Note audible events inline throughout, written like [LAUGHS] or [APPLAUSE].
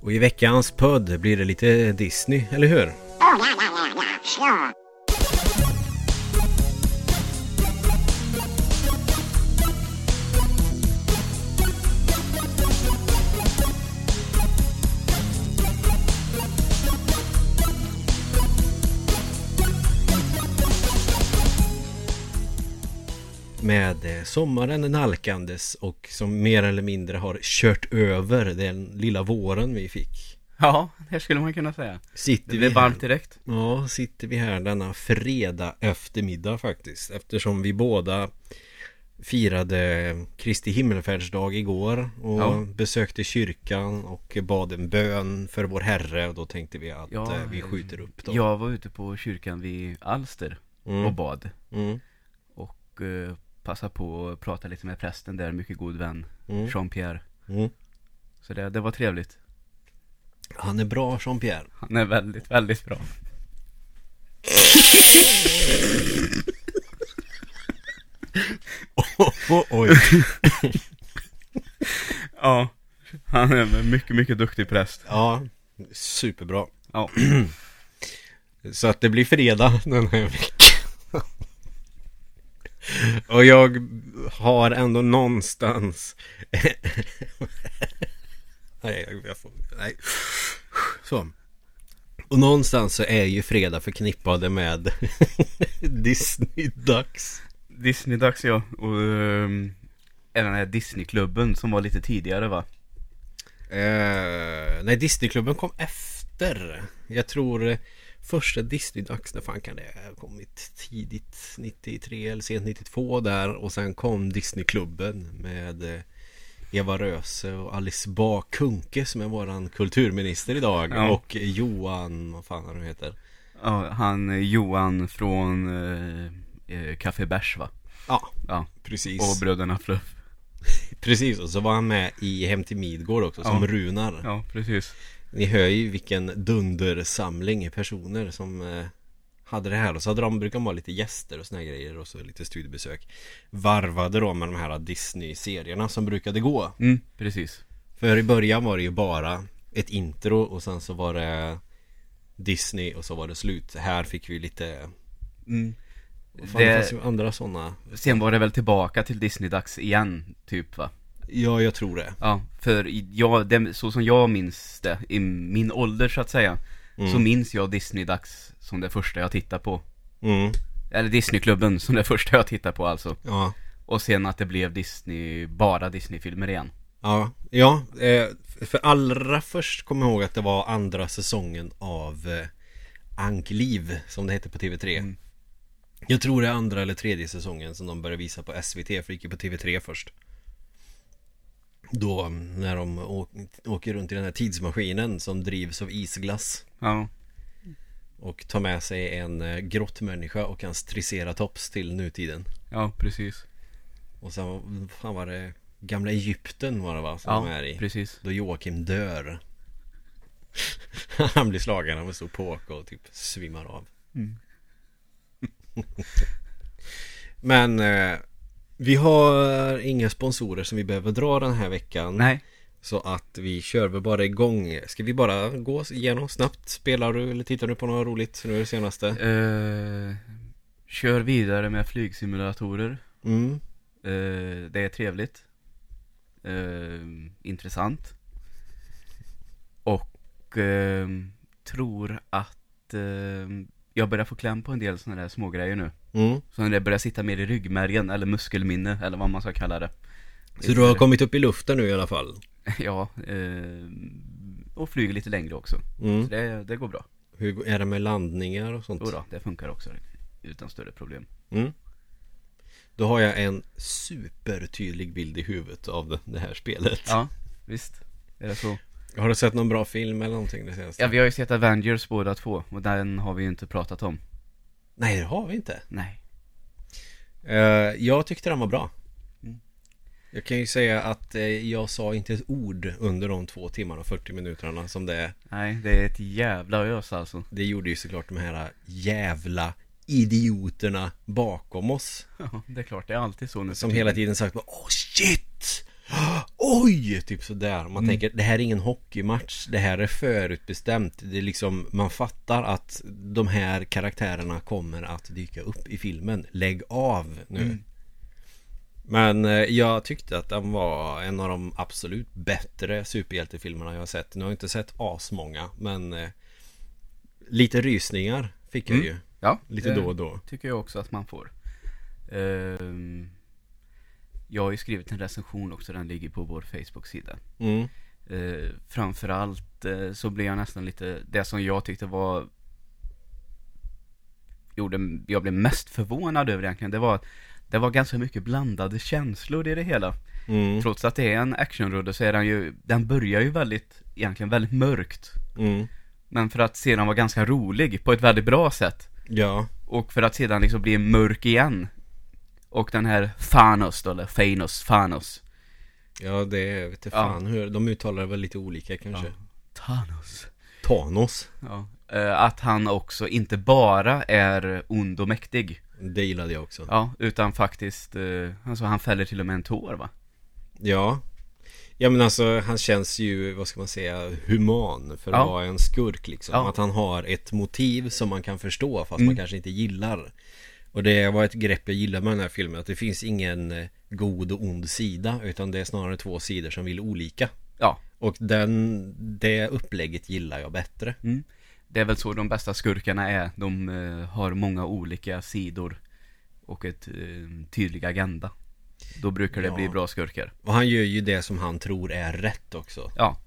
Och i veckans podd blir det lite Disney, eller hur? Med eh, sommaren nalkandes och som mer eller mindre har kört över den lilla våren vi fick. Ja, det skulle man kunna säga. Sitter det blev varmt direkt. Ja, sitter vi här denna fredag eftermiddag faktiskt. Eftersom vi båda firade Kristi himmelfärdsdag igår och ja. besökte kyrkan och bad en bön för vår Herre och då tänkte vi att ja, eh, vi skjuter upp då. Jag var ute på kyrkan vid Alster mm. och bad. Mm. Och eh, passa på att prata lite med prästen där, mycket god vän, mm. Jean-Pierre. Mm. Så det, det var trevligt. Han är bra, Jean-Pierre. Han är väldigt, väldigt bra. oh, [LAUGHS] oh, oj. [LAUGHS] ja, han är en mycket, mycket duktig präst. Ja, superbra. Ja. [CLEARS THROAT] Så att det blir fredag den här veckan. [LAUGHS] Och jag har ändå någonstans [LAUGHS] Nej, jag får, nej. Så. Och någonstans så är ju fredag förknippade med [LAUGHS] Disney-dags. Disney-dags ja. Och um, den här Disney-klubben som var lite tidigare va? Uh, nej, Disney-klubben kom efter. Jag tror första Disney-dags, när fan kan det ha kommit? Tidigt 93 eller sent 92 där och sen kom Disneyklubben med eh, Eva Röse och Alice Bah Kuhnke som är våran kulturminister idag ja. och Johan, vad fan han heter Ja, han eh, Johan från eh, eh, Café Bärs va? Ja, ja, precis Och Bröderna Fluff [LAUGHS] Precis, och så var han med i Hem till Midgård också som Runar Ja, precis ni hör ju vilken dundersamling personer som eh, hade det här och så hade de, brukar vara lite gäster och såna grejer och så lite studiebesök. Varvade då med de här Disney-serierna som brukade gå. Mm, precis. För i början var det ju bara ett intro och sen så var det Disney och så var det slut. Här fick vi lite mm. Fan, det, det fanns ju andra sådana Sen var det väl tillbaka till Disney-dags igen, typ va? Ja, jag tror det. Ja, för jag, det, så som jag minns det, i min ålder så att säga, mm. så minns jag Disney-dags som det första jag tittar på. Mm. Eller Disneyklubben som det [LAUGHS] första jag tittar på alltså. Ja. Och sen att det blev Disney, bara Disney-filmer igen. Ja, ja, eh, för allra först kommer jag ihåg att det var andra säsongen av eh, Ankliv, som det hette på TV3. Mm. Jag tror det är andra eller tredje säsongen som de började visa på SVT, för det gick ju på TV3 först. Då när de åker runt i den här tidsmaskinen som drivs av isglass. Ja. Och tar med sig en eh, grottmänniska och hans triceratops till nutiden. Ja, precis. Och sen, fan var det Gamla Egypten var det va? Som ja, är i. precis. Då Joakim dör. [LAUGHS] Han blir slagen av en stor påk och typ svimmar av. Mm. [LAUGHS] Men eh, vi har inga sponsorer som vi behöver dra den här veckan. Nej. Så att vi kör väl bara igång. Ska vi bara gå igenom snabbt? Spelar du eller tittar du på något roligt nu det senaste? Uh, kör vidare med flygsimulatorer. Mm. uh, Det är trevligt. Uh, Intressant. Och tror att jag börjar få kläm på en del sådana där smågrejer nu mm. Så när det börjar sitta mer i ryggmärgen eller muskelminne eller vad man ska kalla det Så du har kommit upp i luften nu i alla fall? [LAUGHS] ja, eh, och flyger lite längre också mm. Så det, det går bra Hur är det med landningar och sånt? Jo då, det funkar också utan större problem mm. Då har jag en supertydlig bild i huvudet av det här spelet Ja, visst Är det så? Har du sett någon bra film eller någonting det senaste? Ja, vi har ju sett Avengers båda två och den har vi ju inte pratat om Nej, det har vi inte. Nej. Uh, Jag tyckte den var bra. Mm. Jag kan ju säga att uh, jag sa inte ett ord under de två timmarna och 40 minuterna som det är. Nej, det är ett jävla ös alltså. Det gjorde ju såklart de här jävla idioterna bakom oss. [LAUGHS] Ja, det är klart, det är alltid så nu Som hela tiden sagt Åh oh, shit! Oj! Typ sådär. Man Mm. tänker det här är ingen hockeymatch. Det här är förutbestämt. Det är liksom Man fattar att de här karaktärerna kommer att dyka upp i filmen. Lägg av nu. Mm. Men eh, jag tyckte att den var en av de absolut bättre superhjältefilmerna jag har sett. Nu har jag inte sett asmånga men eh, Lite rysningar fick jag Mm. ju. Ja, Lite då och då. tycker jag också att man får. Ehm, jag har ju skrivit en recension också, den ligger på vår Facebook-sida. Mm. Uh, framförallt eh, så blev jag nästan lite, det som jag tyckte var Gjorde, jag blev mest förvånad över egentligen, det var att det var ganska mycket blandade känslor i det hela. Mm. Trots att det är en actionrulle så är den ju, den börjar ju väldigt, egentligen väldigt mörkt. Mm. Men för att sedan vara ganska rolig på ett väldigt bra sätt. Ja. Och för att sedan liksom bli mörk igen. Och den här Thanos då, eller Thanos, Thanos. Ja det vet jag Ja. fan hur. De uttalar det väl lite olika kanske. Thanos. Thanos. Ja. Eh, Att han också inte bara är ond och mäktig. Det gillade jag också. Ja, utan faktiskt, eh, alltså han fäller till och med en tår va? Ja. Ja men alltså han känns ju, vad ska man säga, human för att Ja. vara en skurk liksom. Ja. Att han har ett motiv som man kan förstå fast Mm. man kanske inte gillar. Och det var ett grepp jag gillar med den här filmen, att det finns ingen eh, god och ond sida utan det är snarare två sidor som vill olika. Ja. Och den, det upplägget gillar jag bättre. Mm. Det är väl så de bästa skurkarna är. De eh, har många olika sidor och ett eh, tydlig agenda. Då brukar det Ja. bli bra skurkar. Och han gör ju det som han tror är rätt också. Ja.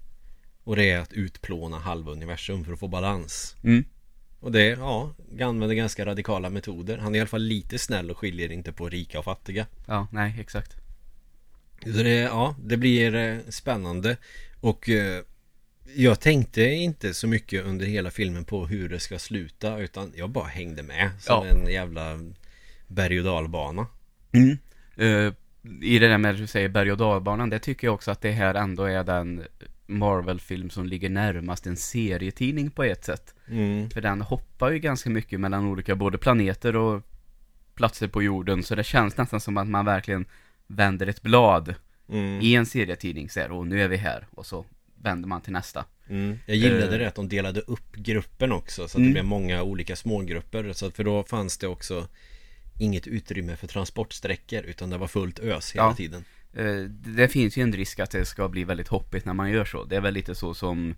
Och det är att utplåna halva universum för att få balans. Mm. Och det, ja, använder ganska radikala metoder. Han är i alla fall lite snäll och skiljer inte på rika och fattiga. Ja, nej, exakt. Så det, ja, det blir eh, spännande. Och eh, jag tänkte inte så mycket under hela filmen på hur det ska sluta. Utan jag bara hängde med som Ja. en jävla berg och dalbana. Mm. Eh, I det där med att du säger berg och dalbanan, det tycker jag också att det här ändå är den Marvel-film som ligger närmast en serietidning på ett sätt. Mm. För den hoppar ju ganska mycket mellan olika både planeter och platser på jorden. Så det känns nästan som att man verkligen vänder ett blad Mm. i en serietidning. Så här, och nu är vi här. Och så vänder man till nästa. Mm. Jag gillade Eh. det att de delade upp gruppen också så att Mm. det blev många olika smågrupper så för då fanns det också Inget utrymme för transportsträckor utan det var fullt ös hela Ja. tiden det det finns ju en risk att det ska bli väldigt hoppigt när man gör så. Det är väl lite så som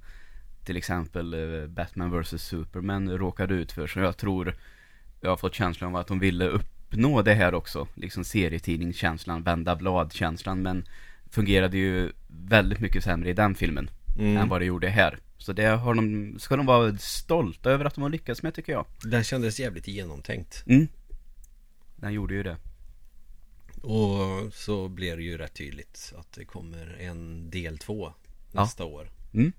till exempel eh, Batman vs Superman råkade ut för. Så jag tror jag har fått känslan av att de ville uppnå det här också. Liksom serietidningskänslan, vända blad-känslan. Men fungerade ju väldigt mycket sämre i den filmen mm. än vad det gjorde här. Så det har de, ska de vara stolta över att de har lyckats med tycker jag. Den kändes jävligt genomtänkt Mm. Den gjorde ju det. Och så blev det ju rätt tydligt att det kommer en del två Ja. nästa år Mm.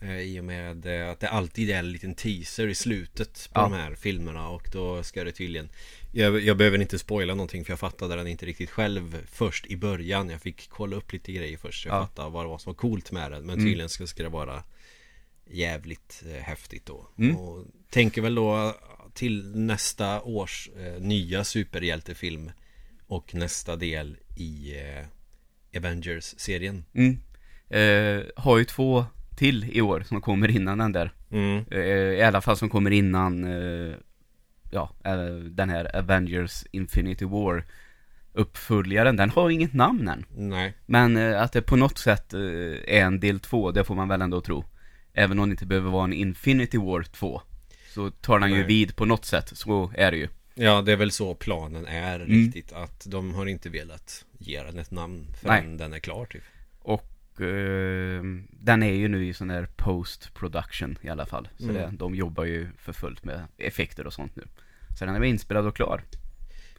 Eh, I och med eh, att det alltid är en liten teaser i slutet på Ja. de här filmerna och då ska det tydligen jag, jag behöver inte spoila någonting för jag fattade den inte riktigt själv först i början Jag fick kolla upp lite grejer först jag Ja. fattade vad det var som var coolt med den Men Mm. tydligen ska, ska det vara jävligt eh, häftigt då Mm. Och tänker väl då till nästa års eh, nya superhjältefilm Och nästa del i eh, Avengers-serien Mm. Eh, har ju två till i år som kommer innan den där. mm. Eh, I alla fall som kommer innan eh, Ja, eh, den här Avengers Infinity War Uppföljaren, den har inget namn än Nej Men eh, att det på något sätt är en del två, det får man väl ändå tro Även om det inte behöver vara en Infinity War 2 Så tar den ju Nej. vid på något sätt, så är det ju Ja, det är väl så planen är Mm. riktigt Att de har inte velat ge den ett namn förrän Nej. den är klar typ. Och eh, den är ju nu i sån här post production i alla fall. Så Mm. det, de jobbar ju för fullt med effekter och sånt nu. Så den är inspelad och klar.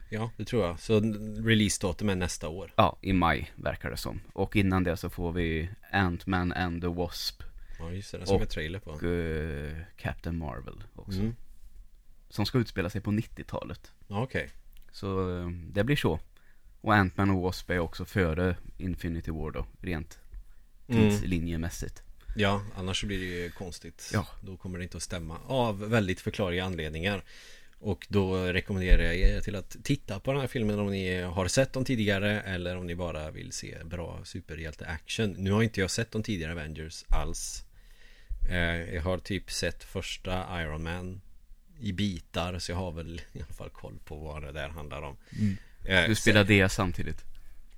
Ja, det tror jag. Så releasedatum är nästa år. Ja, i maj verkar det som. Och innan det så får vi Ant-Man and the Wasp. Ja, just det, den såg jag trailer på. Och eh, Captain Marvel också. Mm. Som ska utspela sig på 90-talet Ja, okej Så eh, det blir så Och Ant-Man och Wasp är också före Infinity War då Rent mm. tidslinjemässigt Ja, annars så blir det ju konstigt Ja. Då kommer det inte att stämma Av väldigt förklarliga anledningar Och då rekommenderar jag er till att titta på den här filmen om ni har sett dem tidigare eller om ni bara vill se bra superhjälte-action. Nu har inte jag sett de tidigare Avengers alls. Eh, jag har typ sett första Iron Man i bitar så jag har väl i alla fall koll på vad det där handlar om. Mm. Eh, du spelar det samtidigt.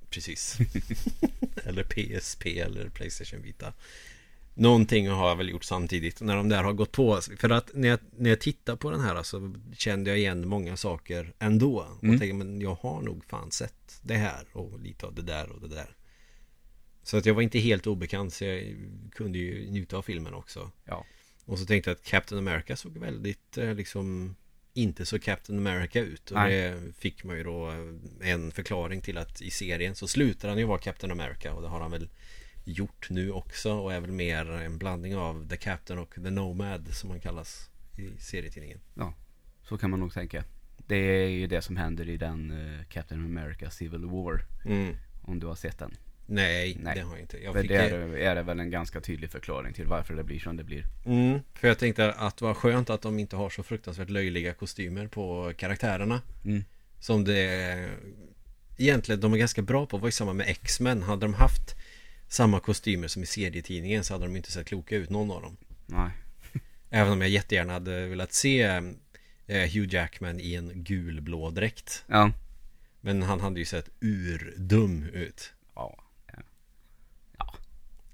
Precis. [LAUGHS] eller PSP eller Playstation Vita. Någonting har jag väl gjort samtidigt när de där har gått på För att när jag, när jag tittar på den här så kände jag igen många saker ändå Och mm. tänkte men jag har nog fan sett det här och lite av det där och det där Så att jag var inte helt obekant så jag kunde ju njuta av filmen också Ja Och så tänkte jag att Captain America såg väldigt eh, liksom inte så Captain America ut och Nej. det fick man ju då en förklaring till att i serien så slutar han ju vara Captain America och det har han väl gjort nu också och är väl mer en blandning av The Captain och The Nomad som han kallas i serietidningen. Ja, så kan man nog tänka. Det är ju det som händer i den uh, Captain America Civil War. Mm. Om du har sett den. Nej, Nej, det har jag inte. Jag fick... det är, är det väl en ganska tydlig förklaring till varför det blir som det blir. Mm, för jag tänkte att det var skönt att de inte har så fruktansvärt löjliga kostymer på karaktärerna. Mm. Som det Egentligen, de är ganska bra på. Var ju samma med X-Men. Hade de haft samma kostymer som i serietidningen så hade de inte sett kloka ut någon av dem. Nej. [LAUGHS] Även om jag jättegärna hade velat se eh, Hugh Jackman i en gulblå dräkt. Ja. Men han hade ju sett urdum ut.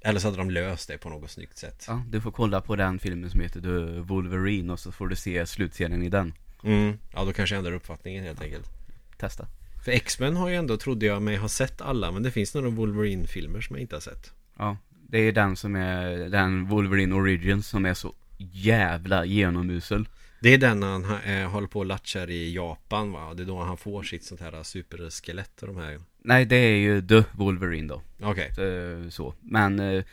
Eller så hade de löst det på något snyggt sätt. Ja, du får kolla på den filmen som heter The Wolverine och så får du se slutscenen i den. Mm. Ja, då kanske jag ändrar uppfattningen helt enkelt. Testa. För X-Men har ju ändå, trodde jag mig ha sett alla Men det finns några Wolverine-filmer som jag inte har sett Ja, det är den som är Den Wolverine Origins som är så jävla genomusel Det är den han äh, håller på och latchar i Japan va? Det är då han får sitt sånt här superskelett och de här Nej, det är ju The Wolverine då Okej okay. Så, men eh,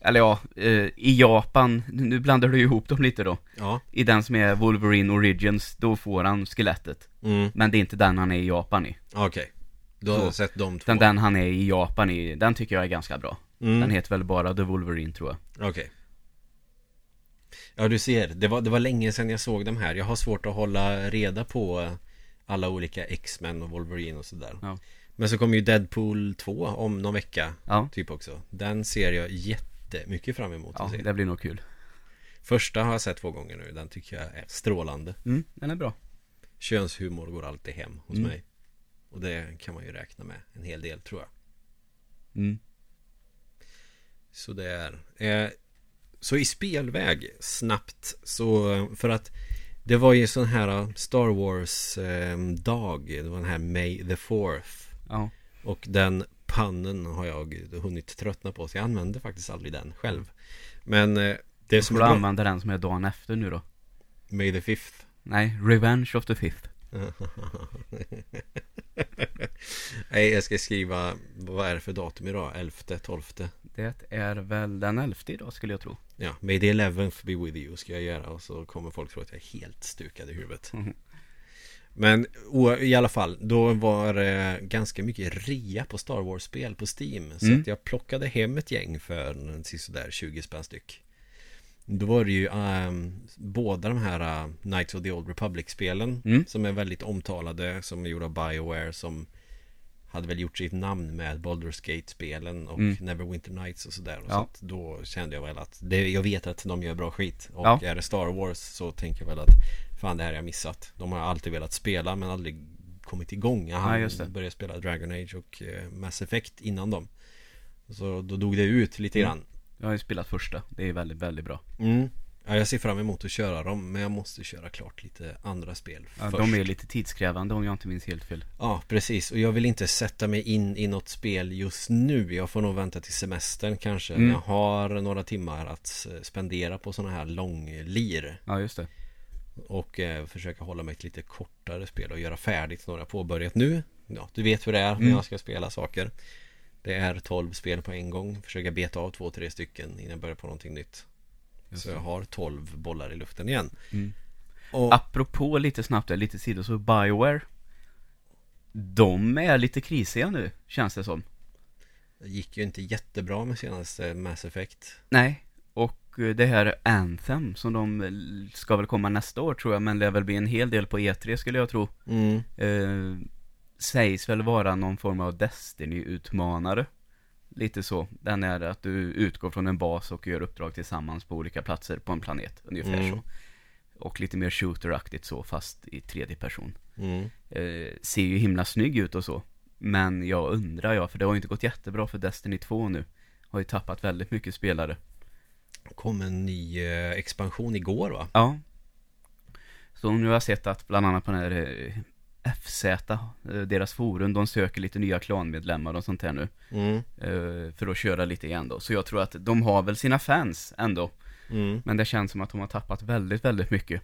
eller ja, eh, i Japan, nu blandar du ihop dem lite då Ja I den som är Wolverine Origins, då får han skelettet mm. Men det är inte den han är i Japan i Okej okay. Du har Så, sett de två? Den, den han är i Japan i, den tycker jag är ganska bra mm. Den heter väl bara The Wolverine tror jag Okej okay. Ja du ser, det var, det var länge sedan jag såg de här Jag har svårt att hålla reda på alla olika X-Men och Wolverine och sådär ja. Men så kommer ju Deadpool 2 om någon vecka ja. Typ också Den ser jag jätte jättemycket fram emot ja, att se. det blir nog kul. Första har jag sett två gånger nu. Den tycker jag är strålande. Mm, den är bra. Könshumor går alltid hem hos mm. mig. Och det kan man ju räkna med en hel del tror jag. Mm. Så det är. Eh, så i spelväg snabbt så för att det var ju sån här Star Wars eh, dag. Det var den här May the 4th. Ja. Och den pannen har jag hunnit tröttna på så jag använder faktiskt aldrig den själv Men eh, det som Får du använda den som är dagen efter nu då? May the fifth Nej, Revenge of the fifth [LAUGHS] Nej, jag ska skriva Vad är det för datum idag? 11, 12 Det är väl den 11 idag skulle jag tro Ja, May the 11th be with you ska jag göra Och så kommer folk tro att jag är helt stukad i huvudet mm. Men i alla fall, då var det ganska mycket rea på Star Wars-spel på Steam. Så mm. att jag plockade hem ett gäng för sådär 20 spänn styck. Då var det ju um, båda de här uh, Knights of the Old Republic-spelen mm. som är väldigt omtalade, som är gjorda av Bioware som hade väl gjort sitt namn med Baldur's Gate-spelen och mm. Neverwinter Nights och sådär. Ja. Så då kände jag väl att det, jag vet att de gör bra skit. Och ja. är det Star Wars så tänker jag väl att Fan det här har jag missat De har alltid velat spela men aldrig kommit igång Jag hann ja, börja spela Dragon Age och eh, Mass Effect innan dem Så då dog det ut lite mm. grann Jag har ju spelat första Det är väldigt, väldigt bra mm. Ja, jag ser fram emot att köra dem Men jag måste köra klart lite andra spel ja, först. De är lite tidskrävande om jag inte minns helt fel. Ja, precis. Och jag vill inte sätta mig in i något spel just nu. Jag får nog vänta till semestern kanske mm. Jag har några timmar att spendera på sådana här långlir. Ja, just det. Och eh, försöka hålla mig ett lite kortare spel och göra färdigt några påbörjat nu. Ja, du vet hur det är när mm. jag ska spela saker. Det är 12 spel på en gång. Försöka beta av två, tre stycken innan jag börjar på någonting nytt Så jag har 12 bollar i luften igen mm. och... Apropå lite snabbt lite sidor så Bioware De är lite krisiga nu, känns det som Det gick ju inte jättebra med senaste Mass Effect Nej, och eh, det här Anthem som de ska väl komma nästa år tror jag, men det väl bli en hel del på E3 skulle jag tro. Mm. Eh, sägs väl vara någon form av Destiny-utmanare. Lite så. Den är att du utgår från en bas och gör uppdrag tillsammans på olika platser på en planet. Ungefär Mm. så. Och lite mer shooteraktigt så, fast i tredje person. Mm. Eh, ser ju himla snygg ut och så. Men jag undrar ja, för det har ju inte gått jättebra för Destiny 2 nu. Har ju tappat väldigt mycket spelare. Kom en ny eh, expansion igår va? Ja. Så nu har jag sett att bland annat på den här eh, FZ, eh, deras forum, de söker lite nya klanmedlemmar och sånt här nu. Mm. eh, För att köra lite igen då. Så jag tror att de har väl sina fans ändå. Mm. Men det känns som att de har tappat väldigt, väldigt mycket.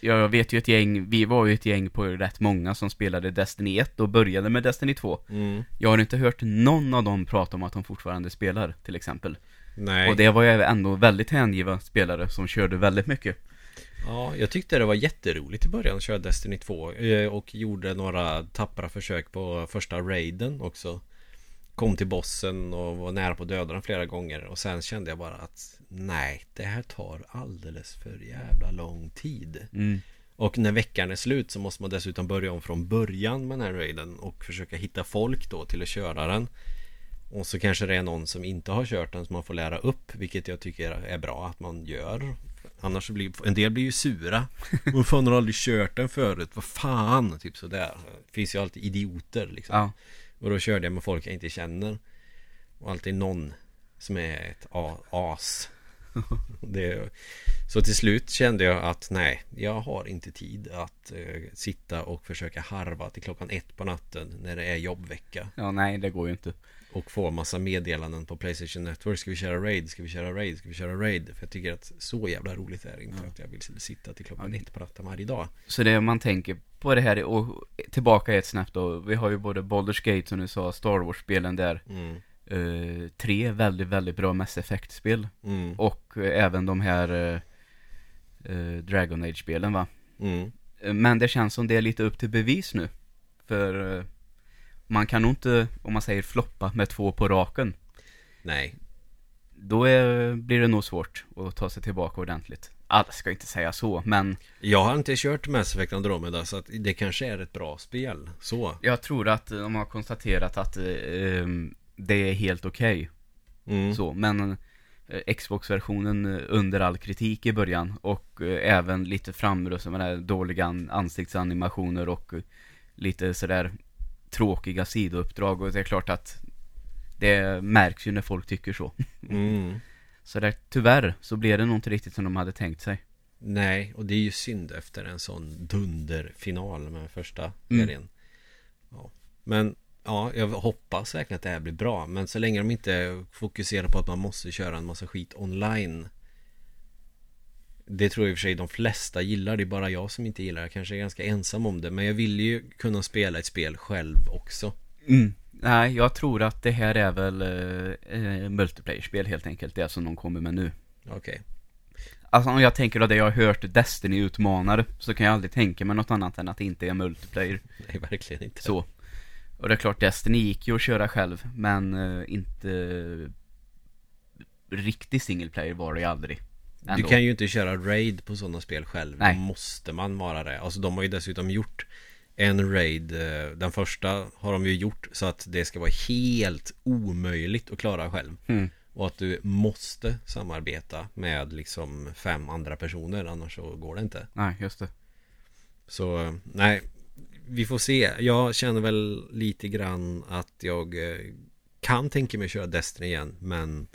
Jag vet ju ett gäng, vi var ju ett gäng på rätt många som spelade Destiny 1 och började med Destiny 2. Mm. Jag har inte hört någon av dem prata om att de fortfarande spelar, till exempel. Nej. Och det var ju ändå väldigt hängivna spelare som körde väldigt mycket. Ja, jag tyckte det var jätteroligt i början att köra Destiny 2 eh, och gjorde några tappra försök på första raiden också. Kom till bossen och var nära på att döda den flera gånger och sen kände jag bara att nej, det här tar alldeles för jävla lång tid. Mm. Och när veckan är slut så måste man dessutom börja om från början med den här raiden och försöka hitta folk då till att köra den. Och så kanske det är någon som inte har kört den som man får lära upp Vilket jag tycker är bra att man gör Annars blir en del blir ju sura Vad fan har du aldrig kört den förut? Vad fan? Typ sådär Det finns ju alltid idioter liksom Ja. Och då körde jag med folk jag inte känner Och alltid någon som är ett as [LAUGHS] det, Så till slut kände jag att nej Jag har inte tid att eh, sitta och försöka harva till klockan ett på natten När det är jobbvecka Ja, nej, det går ju inte. Och få massa meddelanden på Playstation Network Ska vi köra Raid? Ska vi köra Raid? Ska vi köra Raid? För jag tycker att så jävla roligt är det inte att jag vill sitta till klockan ett på natten varje dag Så det man tänker på det här, och tillbaka ett snabbt då. Vi har ju både Baldur's Gate som du sa, Star Wars-spelen där. mm. Eh, tre väldigt, väldigt bra Mass Effect-spel. Mm. Och eh, även de här eh, Dragon Age-spelen va. Mm. Men det känns som det är lite upp till bevis nu. För man kan nog inte, om man säger floppa med två på raken. Nej Då är, blir det nog svårt att ta sig tillbaka ordentligt. Alla ska inte säga så, men Jag har inte kört Mass Effect Andromeda så att det kanske är ett bra spel Så jag tror att de har konstaterat att eh, ehm, det är helt okej. mm. Så, men eh, Xbox-versionen eh, under all kritik i början och eh, även lite framröst med dåliga an- ansiktsanimationer och eh, lite sådär tråkiga sidouppdrag och det är klart att det märks ju när folk tycker så. Mm. [LAUGHS] Så där, tyvärr så blev det nog inte riktigt som de hade tänkt sig. Nej, och det är ju synd efter en sån dunderfinal med första Mm. serien ja. Men Ja, jag hoppas verkligen att det här blir bra Men så länge de inte fokuserar på att man måste köra en massa skit online Det tror jag i och för sig de flesta gillar Det är bara jag som inte gillar det Jag kanske är ganska ensam om det Men jag vill ju kunna spela ett spel själv också Mm. Nej, jag tror att det här är väl eh, eh, multiplayer-spel helt enkelt, det som de kommer med nu. Okej Alltså om jag tänker av det jag har hört Destiny-utmanare, så kan jag aldrig tänka mig något annat än att det inte är multiplayer. Nej, verkligen inte Så. Och det är klart, Destiny gick ju att köra själv, men eh, inte riktig single player var det ju aldrig. Du Ändå. kan ju inte köra raid på sådana spel själv Nej. Då måste man vara det Alltså de har ju dessutom gjort En raid eh, Den första har de ju gjort Så att det ska vara helt omöjligt att klara själv Mm. Och att du måste samarbeta med liksom fem andra personer Annars så går det inte Nej, just det. Så eh, nej Vi får se Jag känner väl lite grann att jag eh, Kan tänka mig köra Destiny igen Men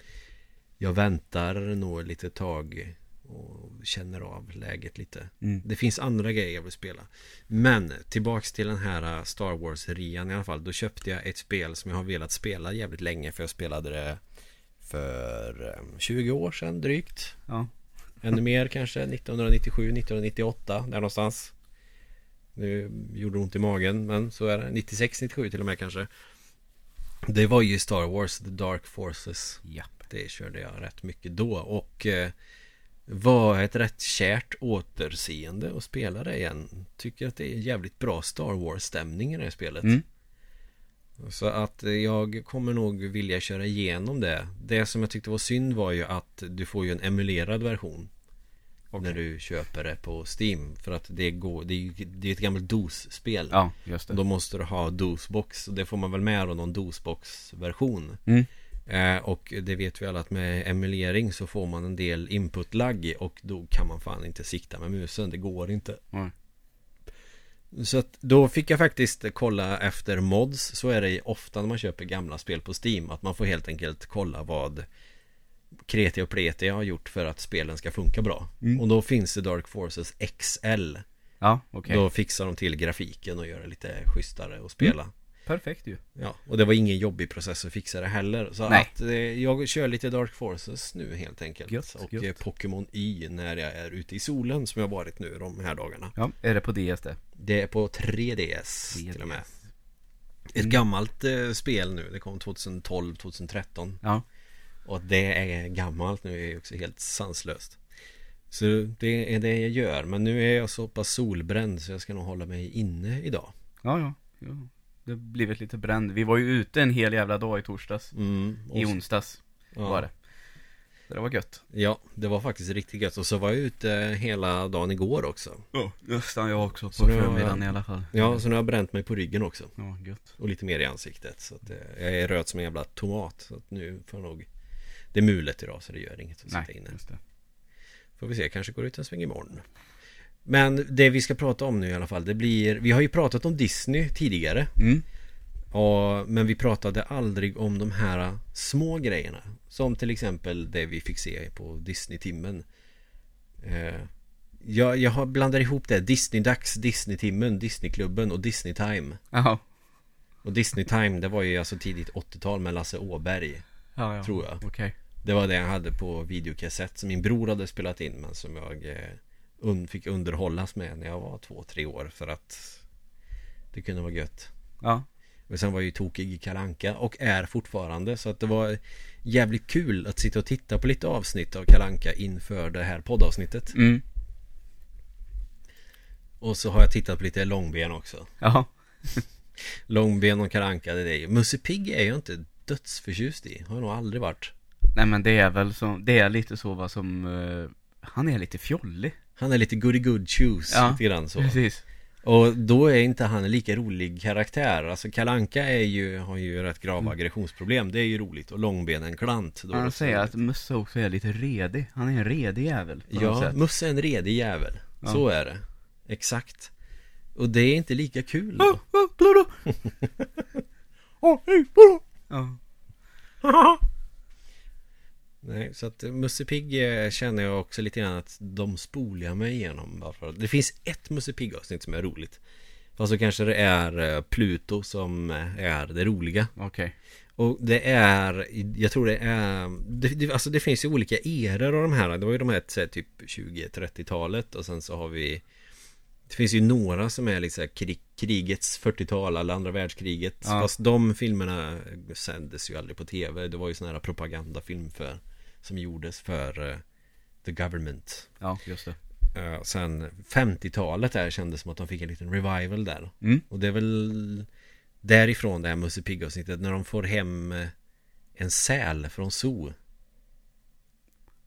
Jag väntar nog lite tag Och känner av läget lite. Mm. Det finns andra grejer jag vill spela. Men tillbaks till den här eh, Star Wars-rian i alla fall. Då köpte jag ett spel som jag har velat spela jävligt länge För jag spelade det För eh, 20 år sedan drygt. Ja. Ännu mer kanske 1997, 1998 där någonstans. Nu gjorde det ont i magen men så är det. 96, 97 till och med kanske Det var ju Star Wars The Dark Forces Ja. Det körde jag rätt mycket då och eh, Var ett rätt kärt återseende att spela det igen Tycker att det är jävligt bra Star Wars stämning i det här spelet Mm. Så att jag kommer nog vilja köra igenom det. Det som jag tyckte var synd var ju att du får ju en emulerad version. Okej. När du köper det på Steam. För att det går, det är det är ett gammalt DOS-spel. Ja, just det. Då måste du ha DOS-box. Och det får man väl med då, någon DOS-box-version. Mm. Eh, och det vet vi alla att med emulering så får man en del input-lagg. Och då kan man fan inte sikta med musen. Det går inte. Nej. Så att då fick jag faktiskt kolla efter mods Så är det ofta när man köper gamla spel på Steam Att man får helt enkelt kolla vad Kreti och Pleti har gjort för att spelen ska funka bra Mm. Och då finns det Dark Forces XL Ja, okej. Då fixar de till grafiken och gör det lite schysstare att spela Perfekt ju. Ja, och det var ingen jobbig process att fixa det heller Så Nej. att eh, jag kör lite Dark Forces nu helt enkelt Gött, Och gött. eh, Pokémon Y när jag är ute i solen som jag varit nu de här dagarna Ja, är det på DS det? Det är på 3DS, till och med Ett gammalt eh, spel nu, det kom 2012, 2013 Ja. Och att det är gammalt nu är ju också helt sanslöst Så det är det jag gör, men nu är jag så pass solbränd så jag ska nog hålla mig inne idag Ja, ja. ja. Det blivit lite bränd. Vi var ju ute en hel jävla dag i torsdags. mm, I onsdags ja, var det. Det var gött. Ja, det var faktiskt riktigt gött och så var jag ute hela dagen igår också Ja, nästan jag också på Så har förmiddagen jag- i alla fall. Ja, så nu har jag bränt mig på ryggen också Ja, gött. Och lite mer i ansiktet Så att eh, jag är röd som en jävla tomat Så att nu får jag nog Det är mulet idag så det gör inget att sitta Nej, inne. just det. Får vi se, kanske går ut en sväng imorgon. Men det vi ska prata om nu i alla fall Det blir Vi har ju pratat om Disney tidigare. Mm. och, Men vi pratade aldrig om de här små grejerna. Som till exempel det vi fick se på Disney-timmen. Eh, jag, jag har blandat ihop det. Disney-dags, Disney-timmen, Disney-klubben och Disney-time. Jaha. Och Disney-time det var ju alltså tidigt 80-tal med Lasse Åberg Ja, ja. Tror jag. Okej. Det var det jag hade på videokassett som min bror hade spelat in men som jag eh, un- fick underhållas med när jag var två, tre år för att det kunde vara gött. Ja. Och sen var jag ju tokig i Kalanka och är fortfarande så att det var jävligt kul att sitta och titta på lite avsnitt av Kalanka inför det här poddavsnittet. Mm. Och så har jag tittat på lite Långben också. Jaha. [LAUGHS] Långben och Kalanka det är ju Musse Pigg är jag inte dödsförtjust i. Har jag nog aldrig varit. Nej men det är väl så, det är lite så vad som, eh, han är lite fjollig. Han är lite goody good shoes Ja, lite grann så. Precis. Och då är inte han en lika rolig karaktär Alltså Kalanka är ju, har ju rätt grava Mm. aggressionsproblem Det är ju roligt och långben en klant då Han säger att Musse också är lite redig. Han är en redig jävel. Ja. Musse är en redig jävel Ja. Så är det Exakt Och det är inte lika kul då. [LAUGHS] Ja. [LAUGHS] Nej, så att Musse Pigg eh, känner jag också lite grann att de spolar mig igenom bara Det finns ett Musse Pigg avsnitt som är roligt Fast så kanske det är eh, Pluto som eh, är det roliga Okej. Och det är, jag tror det är, det, det, alltså det finns ju olika eror av de här. Det var ju de här, typ 20-30-talet och sen så har vi Det finns ju några som är liksom krig, krigets 40-tal eller andra världskriget. Ja. Fast de filmerna sändes ju aldrig på tv. Det var ju sån här propagandafilm för Som gjordes för eh, The Government. Ja, just det. Uh, sen 50-talet där kändes som att de fick en liten revival där. Mm. Och det är väl därifrån det här Musse Pigg avsnittet när de får hem eh, en säl från zoo.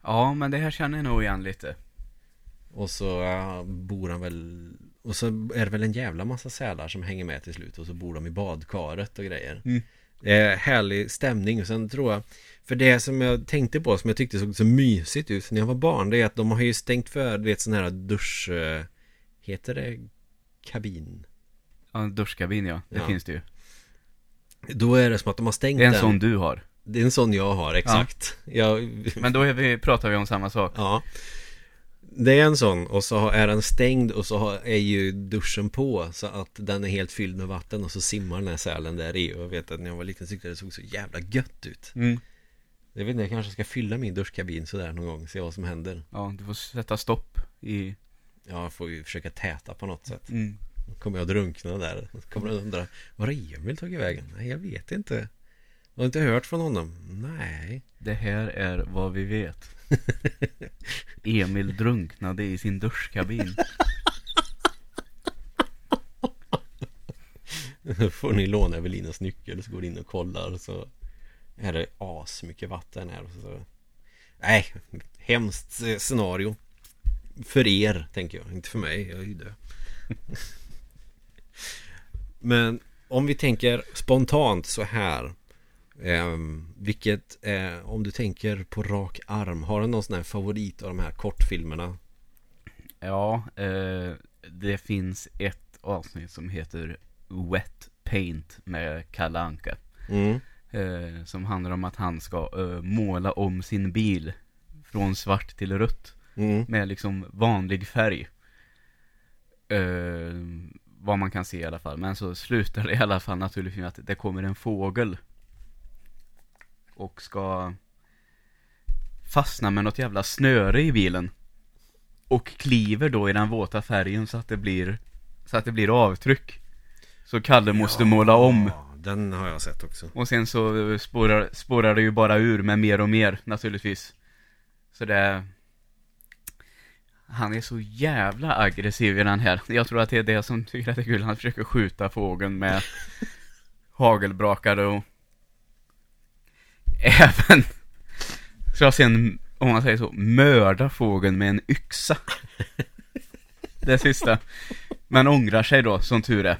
Ja, men det här känner jag nog igen lite. Och så eh, bor han väl Och så är det väl en jävla massa sälar som hänger med till slut Och så bor de i badkaret och grejer Mm. Det är härlig stämning och sen tror jag För det som jag tänkte på som jag tyckte såg så mysigt ut när jag var barn Det är att de har ju stängt för Du vet sån här dusch eh, Heter det kabin? Ja, en duschkabin ja, det Ja. finns det ju. Då är det som att de har stängt Det är en den sån du har. Det är en sån jag har, exakt jag, Men då vi, pratar vi om samma sak. Ja Det är en sån och så är den stängd och så har- är ju duschen på Så att den är helt fylld med vatten och så simmar den här sälen där i Och jag vet att när jag var liten tyckte jag det såg så jävla gött ut Mm. Jag vet inte, jag kanske ska fylla min duschkabin sådär någon gång Se vad som händer Ja, du får sätta stopp i... Ja, jag får ju försöka täta på något sätt Mm. Kommer jag drunkna där? Kommer jag undra Var har Emil tagit vägen? Nej, jag vet inte Har du inte hört från honom? Nej Det här är vad vi vet. [LAUGHS] Emil drunknade i sin duschkabin. Då [LAUGHS] får ni låna Evelinas nyckel så går ni in och kollar så är det as mycket vatten här. Så... Nej, hemskt scenario. För er, tänker jag. Inte för mig, jag är ju död. [LAUGHS] Men om vi tänker spontant så här. Eh, vilket, eh, om du tänker på rak arm, har du någon sån här favorit av de här kortfilmerna? Ja, eh, det finns ett avsnitt som heter Wet Paint med Kalle Anka. Mm. Eh, som handlar om att han ska eh, måla om sin bil från svart till rött. Mm. Med liksom vanlig färg. Eh, vad man kan se i alla fall. Men så slutar det i alla fall naturligtvis med att det kommer en fågel. Och ska fastna med något jävla snöre i bilen. Och kliver då i den våta färgen så att det blir, så att det blir avtryck. Så Kalle måste måla om. Ja, den har jag sett också. Och sen så spårar, spårar det ju bara ur med mer och mer naturligtvis. Så det... Han är så jävla aggressiv i den här. Jag tror att det är det som tycker att det är kul. Han försöker skjuta fågeln med [LAUGHS] hagelbrakare och... Även... Jag sen, om man säger så, mörda fågeln med en yxa. Det sista. Men ångrar sig då, som tur är.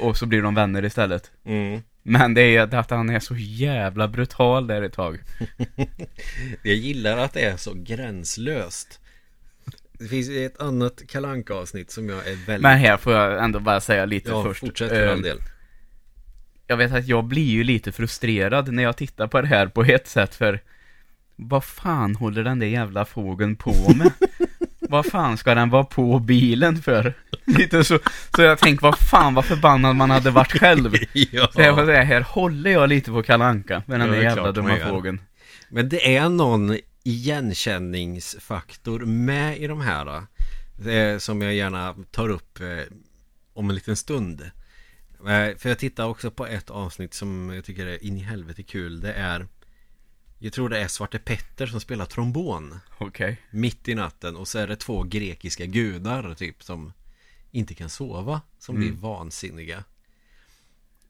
Och så blir de vänner istället. Mm. Men det är att han är så jävla brutal där ett tag. [LAUGHS] Jag gillar att det är så gränslöst. Det finns ett annat kalanka avsnitt som jag är väldigt... Men här får jag ändå bara säga lite ja, först. fortsätt för all Eh, del. Jag vet att jag blir ju lite frustrerad när jag tittar på det här på ett sätt för vad fan håller den där jävla fågeln på med? [LAUGHS] vad fan ska den vara på bilen för? Lite så, så jag tänker vad fan vad förbannad man hade varit själv. ja. [LAUGHS] Så jag får säga, här håller jag lite på kalanka med den där jävla dumma fågeln. Men det är någon igenkänningsfaktor med i de här eh, Som jag gärna tar upp eh, om en liten stund eh, För jag tittar också på ett avsnitt som jag tycker är in i helvete kul Det är Jag tror det är Svarte Petter som spelar trombon Okej. Mitt i natten och så är det två grekiska gudar typ som Inte kan sova Som Mm. blir vansinniga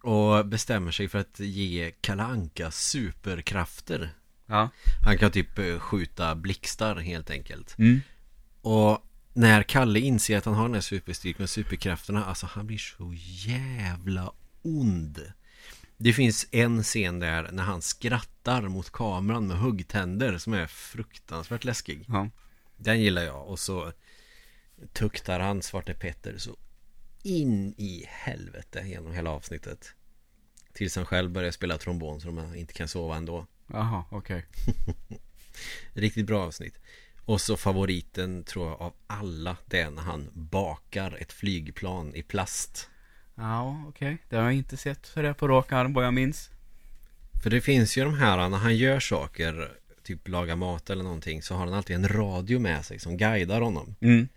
Och bestämmer sig för att ge Kalanka superkrafter Ja. han kan typ eh, skjuta blixtar helt enkelt Mm. Och när Kalle inser att han har den här superstyrkan och superkrafterna Alltså han blir så jävla ond Det finns en scen där när han skrattar mot kameran med huggtänder som är fruktansvärt läskig Ja. Den gillar jag och så tuktar han Svarte Petter så in i helvete genom hela avsnittet Tills han själv börjar spela trombon så de inte kan sova ändå Jaha, okej. [LAUGHS] Riktigt bra avsnitt. Och så favoriten tror jag av alla Det är när han bakar ett flygplan i plast. Ja, okej. Det har jag inte sett för det på rak arm vad jag minns. För det finns ju de här när han gör saker Typ laga mat eller någonting Så har han alltid en radio med sig som guidar honom Mm.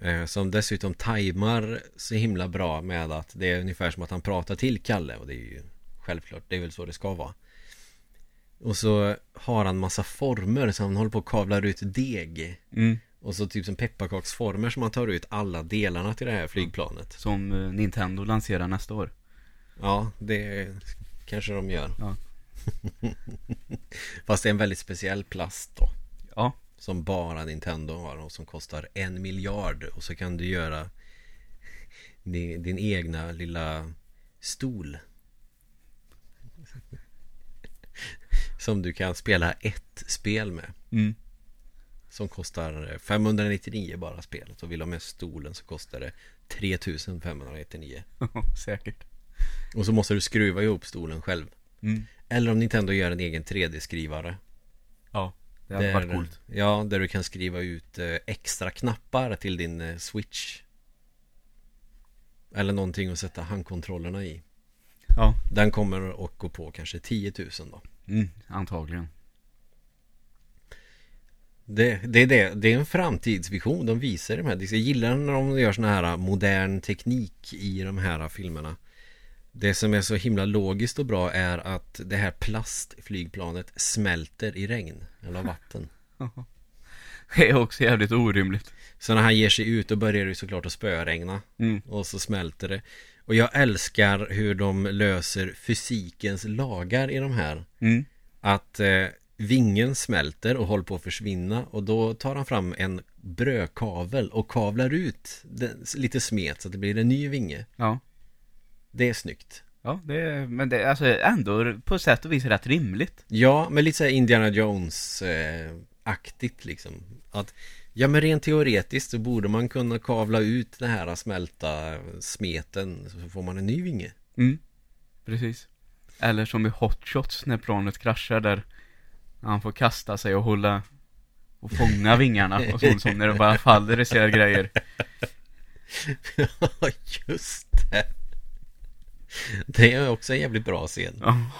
eh, Som dessutom tajmar så himla bra med att Det är ungefär som att han pratar till Kalle Och det är ju självklart Det är väl så det ska vara Och så har han massa former Så han håller på och kavlar ut deg Mm. Och så typ som pepparkaksformer som man tar ut alla delarna till det här flygplanet Som eh, Nintendo lanserar nästa år. Ja, det kanske de gör Ja. [LAUGHS] Fast det är en väldigt speciell plast då Ja. Som bara Nintendo har och som kostar en miljard Och så kan du göra [LAUGHS] din, din egna lilla stol Som du kan spela ett spel med Mm. Som kostar 599 bara spelet Och vill ha med stolen så kostar det 3599 Säkert. Och så måste du skruva ihop stolen själv Mm. Eller om Nintendo gör en egen 3D-skrivare Ja. Det hade varit coolt. Ja, där du kan skriva ut eh, extra knappar till din eh, Switch Eller någonting att sätta handkontrollerna i Ja. Den kommer att gå på kanske 10 000 då Mm. Antagligen. det, det, är det, det är en framtidsvision de visar i de här Jag gillar när de gör såna här modern teknik i de här filmerna Det som är så himla logiskt och bra är att det här plastflygplanet smälter i regn eller vatten [LAUGHS] Det är också jävligt orimligt. Så när han ger sig ut då börjar det såklart att spöregna Mm. Och så smälter det Och jag älskar hur de löser fysikens lagar i de här. Mm. Att eh, vingen smälter och håller på att försvinna och då tar han fram en brödkavel och kavlar ut den, lite smet så att det blir en ny vinge. Ja. Det är snyggt. Ja, det är, men det är alltså ändå på sätt och vis rätt rimligt. Ja, men lite så Indiana Jones-aktigt liksom. Att, ja men rent teoretiskt så borde man kunna kavla ut den här smälta smeten så får man en ny vinge. Mm. Precis. Eller som i Hot Shots när planet kraschar där han får kasta sig och hålla och fånga vingarna och sånt som när det bara faller isär grejer. [LAUGHS] Ja, just det. Det är också en jävligt bra scen. Ja,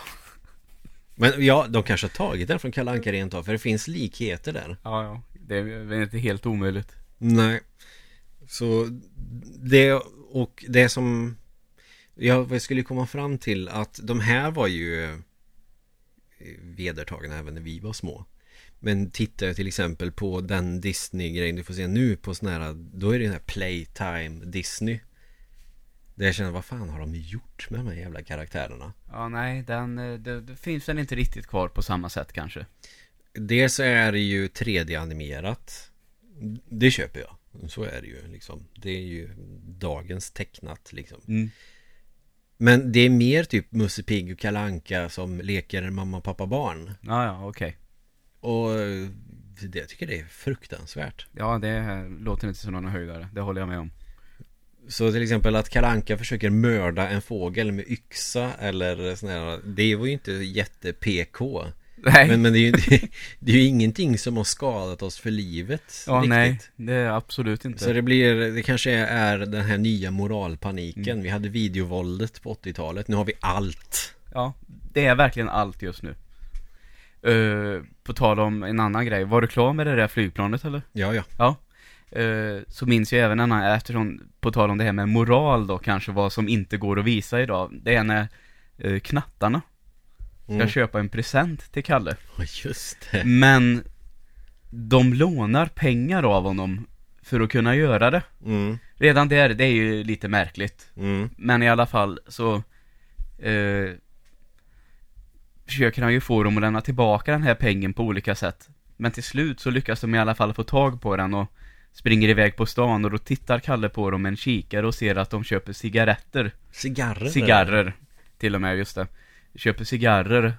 Men ja, de kanske har tagit den från Kalle Anka rent av, för det finns likheter där. ja, ja. Det är inte helt omöjligt. Nej. Så det och det som jag skulle komma fram till att de här var ju eh, vedertagna även när vi var små. Men tittar jag till exempel på den Disney-grejen du får se nu på sån här Då är det den här Playtime Disney Där jag känner, vad fan har de gjort med de här jävla karaktärerna? Ja, nej, den, eh, det, det finns den inte riktigt kvar på samma sätt kanske. Dels så är det ju 3D-animerat Det köper jag Så är det ju liksom Det är ju dagens tecknat liksom Mm. Men det är mer typ Musse Pigg och Kalle Anka som leker mamma, pappa, barn Ja, ja, okej. Och eh, det jag tycker det är fruktansvärt Ja, det låter inte som någon höjdare. Det håller jag med om. Så till exempel att Kalle Anka försöker mörda en fågel med yxa eller sån här Det var ju inte jätte-PK Nej. men, men det är ju [LAUGHS] det, det är ju ingenting som har skadat oss för livet ja, riktigt. nej. Det är absolut inte. Så det blir, det kanske är den här nya moralpaniken Mm. Vi hade videovåldet på 80-talet, nu har vi allt Ja, det är verkligen allt just nu. Uh, på tal om en annan grej, var du klar med det där flygplanet eller? Ja, ja Ja. Eh, så minns jag även en annan, eftersom, på tal om det här med moral då kanske, vad som inte går att visa idag. Det är när uh, knattarna ska Mm. köpa en present till Kalle. Ja, just det Men de lånar pengar av honom för att kunna göra det. mm. Redan där, det är ju lite märkligt. Mm. Men i alla fall så eh, försöker han ju få dem att lämna tillbaka den här pengen på olika sätt. Men till slut så lyckas de i alla fall få tag på den och springer iväg på stan och då tittar Kalle på dem med en kikare och ser att de köper cigaretter. Cigarrer Cigarrer, till och med, just det. Köper cigarrer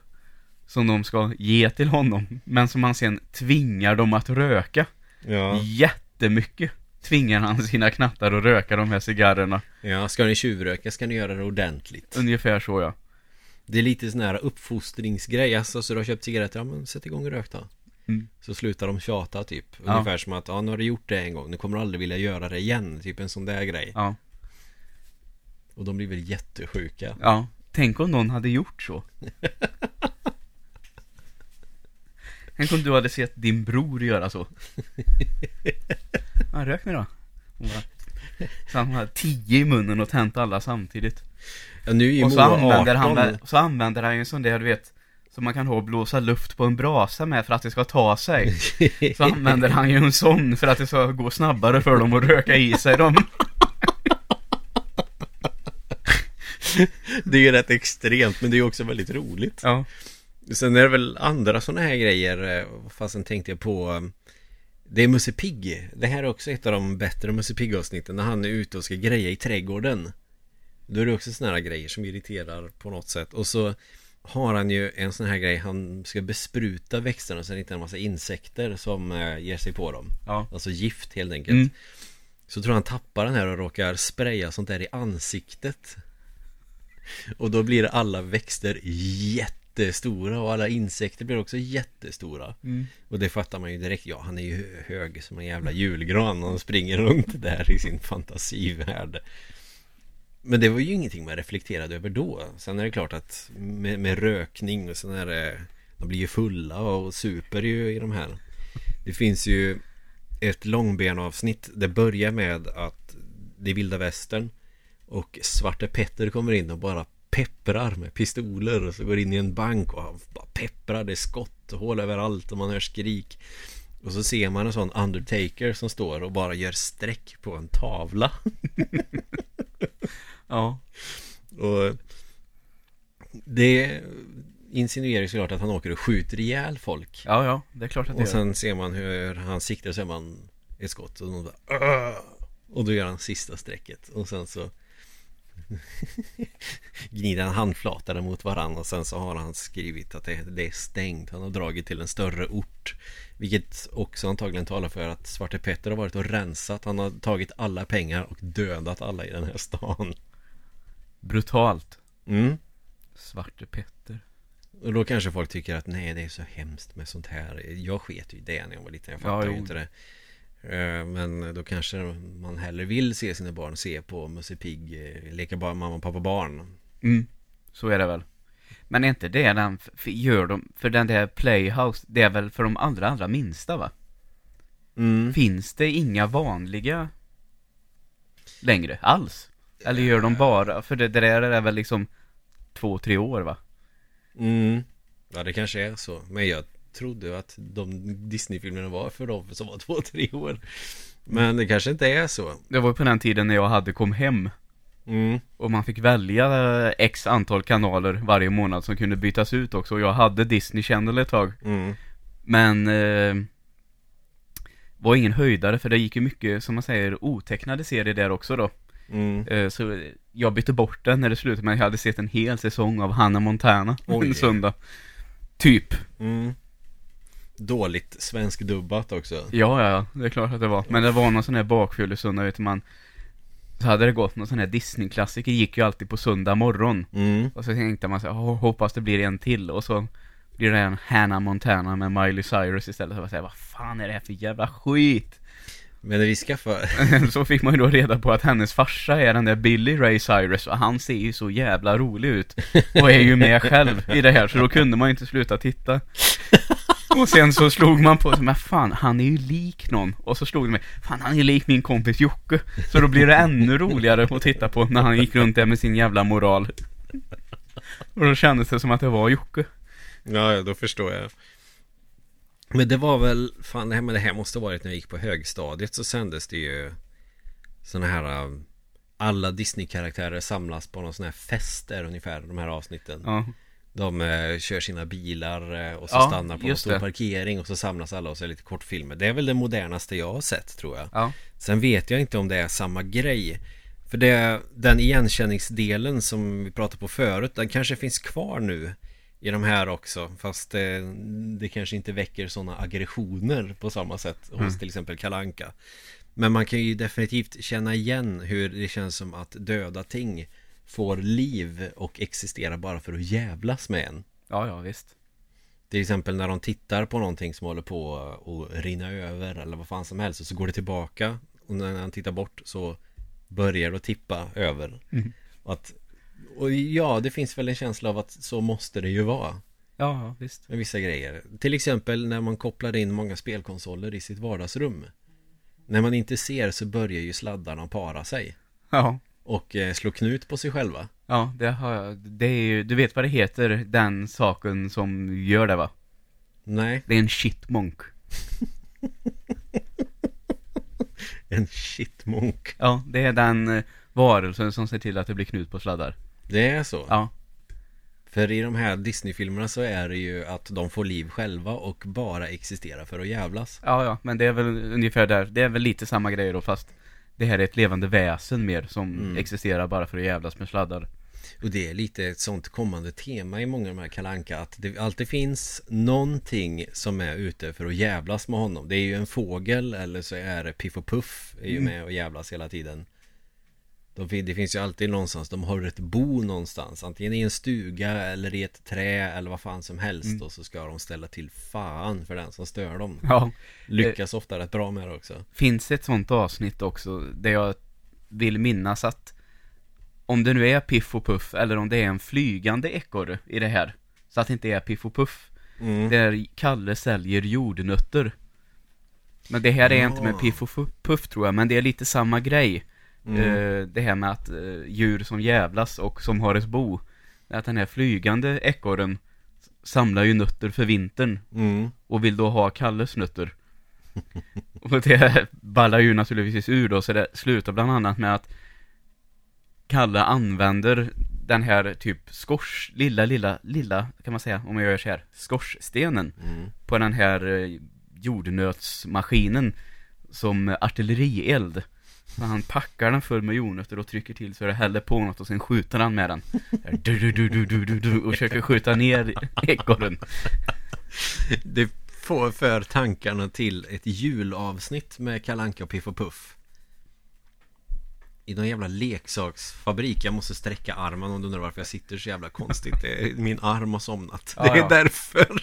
som de ska ge till honom, men som han sen tvingar dem att röka. Ja, Jättemycket tvingar han sina knattar att röka de här cigarrerna. ja, ska ni tjuvröka ska ni göra det ordentligt Ungefär så ja. Det är lite sån här uppfostringsgrej, alltså så du har köpt cigaretter, ja men sätt igång och rök då Mm. Så slutar de tjata typ Ja. Ungefär som att, ja nu har du gjort det en gång, nu kommer du aldrig vilja göra det igen Typ en sån där grej Ja. Och de blir väl jättesjuka Ja, tänk om någon hade gjort så. [LAUGHS] tänk om du hade sett din bror göra så. Ja, rök nu då. Så han hade tio i munnen och tänt alla samtidigt. Ja nu är Och så använder, 18 han, så använder han ju en sån där, du vet, som man kan ha och blåsa luft på en brasa med för att det ska ta sig. [LAUGHS] Så använder han ju en sån för att det ska gå snabbare för dem att röka i sig dem. [LAUGHS] Det är ju rätt extremt men det är ju också väldigt roligt. Ja. Sen är det väl andra sådana här grejer Fast sen tänkte jag på? Eh, Det är Musse Pigg. Det här är också ett av de bättre Musse Pigg avsnitten När han är ute och ska greja i trädgården. Då är det också sådana här grejer som irriterar på något sätt. Och så har han ju en sån här grej Han ska bespruta växterna så det inte är en massa insekter som eh, ger sig på dem. Ja. Alltså gift helt enkelt. Mm. Så tror han tappar den här och råkar spraya sånt där i ansiktet Och då blir alla växter jättestora och alla insekter blir också jättestora. Mm. Och det fattar man ju direkt, ja han är ju hö- hög som en jävla julgran och han springer runt där i sin fantasivärld. Men det var ju ingenting man reflekterade över då. Sen är det klart att med, med rökning och sån här De blir ju fulla och super ju i de här. Det finns ju ett långbenavsnitt Det börjar med att Det är vilda västern Och Svarte Petter kommer in och bara pepprar med pistoler och så går in i en bank och han bara pepprar, det är skott och hål överallt och man hör skrik Och så ser man en sån Undertaker som står och bara gör streck på en tavla [LAUGHS] Ja. Och det insinuerar såklart att han åker och skjuter ihjäl folk. Ja, ja, det är klart att det Och gör. sen ser man hur han siktar och ser man ett skott och, de bara, "Åh!" och då gör han sista strecket och sen så [LAUGHS] gnider han handflatorna mot varandra och sen så har han skrivit att det, är stängt. Han har dragit till en större ort. Vilket också antagligen talar för att Svarte Petter har varit och rensat. Han har tagit alla pengar och dödat alla i den här stan. Brutalt. Mm. Svarte Petter. Och då kanske folk tycker att nej det är så hemskt med sånt här Jag sket ju i det när jag var liten Jag Ja, fattar ju jo. inte det Men då kanske man hellre vill se sina barn se på Musse Pigg eh, Leka bara mamma och pappa barn Mm, så är det väl. Men är inte det den, för gör de, för den där Playhouse, det är väl för de allra, allra minsta va? mm. Finns det inga vanliga längre alls? Eller gör de bara, för det, det där är väl liksom två, tre år va? Mm. Ja det kanske är så Men jag trodde att de Disney-filmerna var för dem som var två, tre år Men det kanske inte är så Det var på den tiden när jag hade kom hem mm. och man fick välja eh, x antal kanaler varje månad som kunde bytas ut också och jag hade Disney Channel ett tag Mm. Men eh, var ingen höjdare för det gick ju mycket, som man säger, otecknade serier där också då Mm. eh, Så jag bytte bort den när det slutade att jag hade sett en hel säsong av Hannah Montana Oj. en söndag Typ Mm. Dåligt svenskdubbat också Ja, ja, ja, det är klart att det var Men det var någon sån här bakfyllesöndag, vet man Så hade det gått någon sån här Disney-klassiker, gick ju alltid på söndag morgon mm. Och så tänkte man så här, "Åh, hoppas det blir en till och så blir det en Hannah Montana med Miley Cyrus istället. Så jag säger, vad fan är det här för jävla skit? Men när vi skaffar så fick man ju då reda på att hennes farsa är den där Billy Ray Cyrus och han ser ju så jävla rolig ut. Och är ju med själv i det här, så då kunde man ju inte sluta titta. Och sen så slog man på sig, men fan han är ju lik någon. Och så slog det mig, fan han är lik min kompis Jocke. Så då blir det ännu roligare att titta på när han gick runt där med sin jävla moral. Och då kändes det som att det var Jocke. Ja, ja, då förstår jag. Men det var väl, fan det här, men det här måste ha varit när jag gick på högstadiet så sändes det ju sådana här um, alla Disney-karaktärer samlas på någon sån här fest där ungefär, de här avsnitten. Ja, De eh, kör sina bilar eh, och så Ja, stannar på en stor det. parkering och så samlas alla och så är det lite kortfilmer. Det är väl det modernaste jag har sett tror jag. ja, Sen vet jag inte om det är samma grej. För det, den igenkänningsdelen som vi pratade på förut, den kanske finns kvar nu i de här också. Fast det, det kanske inte väcker sådana aggressioner på samma sätt hos Mm. till exempel Kalanka. Men man kan ju definitivt känna igen hur det känns som att döda ting får liv och existerar bara för att jävlas med en. ja, ja visst. Till exempel när de tittar på någonting som håller på att rinna över eller vad fan som helst och så går det tillbaka och när han tittar bort så börjar det att tippa över. Mm. Och, att, och ja, det finns väl en känsla av att så måste det ju vara Ja, visst. med vissa grejer. Till exempel när man kopplar in många spelkonsoler i sitt vardagsrum. När man inte ser så börjar ju sladdarna para sig Ja, och eh, slå knut på sig själva. ja, det har jag. Det är ju, du vet vad det heter, den saken som gör det va? Nej, Det är en shitmonk. [LAUGHS] en shitmonk. Ja, det är den eh, varelsen som ser till att det blir knut på sladdar. Det är så. Ja, För i de här Disney-filmerna så är det ju att de får liv själva och bara existerar för att jävlas. ja, ja, men det är väl ungefär där. Det är väl lite samma grej då fast det här är ett levande väsen mer som Mm. existerar bara för att jävlas med sladdar. Och det är lite ett sånt kommande tema i många av de här kalanka att det alltid finns någonting som är ute för att jävlas med honom. Det är ju en fågel eller så är det Piff och Puff är ju Mm. med och jävlas hela tiden. De, det finns ju alltid någonstans, de har ett bo någonstans Antingen i en stuga eller i ett trä eller vad fan som helst Mm. Och så ska de ställa till fan för den som stör dem Ja, Lyckas ofta rätt bra med det också finns ett sånt avsnitt också där jag vill minnas att om det nu är Piff och Puff eller om det är en flygande ekorre i det här så att det inte är Piff och Puff mm. där Kalle säljer jordnötter men det här är inte med Ja. Piff och Puff tror jag men det är lite samma grej Mm. Eh, Det här med att eh, djur som jävlas och som har ett bo Att den här flygande ekorren Samlar ju nötter för vintern Mm. och vill då ha Kalles nötter. [LAUGHS] och det ballar ju naturligtvis ur då, så det slutar bland annat med att Kalle använder den här typ skors, lilla, lilla, lilla, kan man säga, om jag gör så här, skorstenen Mm. på den här eh, jordnötsmaskinen som artillerield. Så han packar den full med jordnötter och trycker till så det häller på något och sen skjuter han med den. Du, du, du, du, du, du, du, och försöker skjuta ner ekorren. Det får för tankarna till ett julavsnitt med Kalanka och Piff och Puff. I någon jävla leksaksfabrik. Jag måste sträcka armen om du undrar varför jag sitter så jävla konstigt. Min arm har somnat. Det är därför.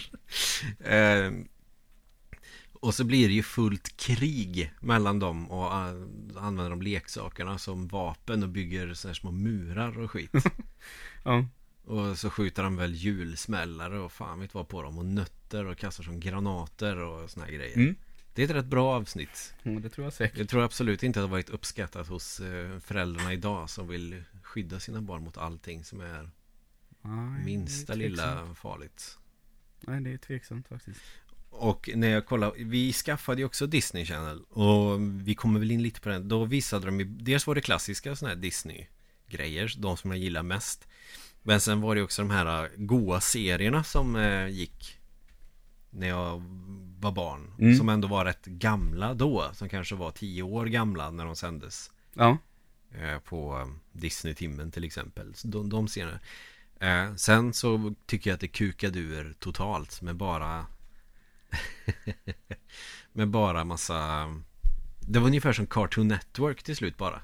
Och så blir det ju fullt krig mellan dem och använder de leksakerna som vapen och bygger så här små murar och skit. [LAUGHS] Ja, Och så skjuter han väl julsmällare och fan vet vad på dem och nötter och kastar som granater och såna här grejer. mm. Det är ett rätt bra avsnitt. Ja, det tror jag säkert. Jag tror absolut inte att det varit uppskattat hos eh, föräldrarna idag som vill skydda sina barn mot allting som är Nej, minsta är lilla farligt. Nej, det är tveksamt faktiskt. Och när jag kollar, vi skaffade ju också Disney Channel och vi kommer väl in lite på den. Då visade de ju, dels var det klassiska sådana här Disney-grejer, de som jag gillar mest. Men sen var det också de här äh, goa serierna som eh, gick när jag var barn. Mm. Som ändå var rätt gamla då, som kanske var tio år gamla när de sändes. Ja, Eh, på eh, Disney-timmen till exempel. Så de, de serierna. Eh, sen så tycker jag att det kukade ur totalt med bara [LAUGHS] med bara massa Det var ungefär som Cartoon Network till slut bara.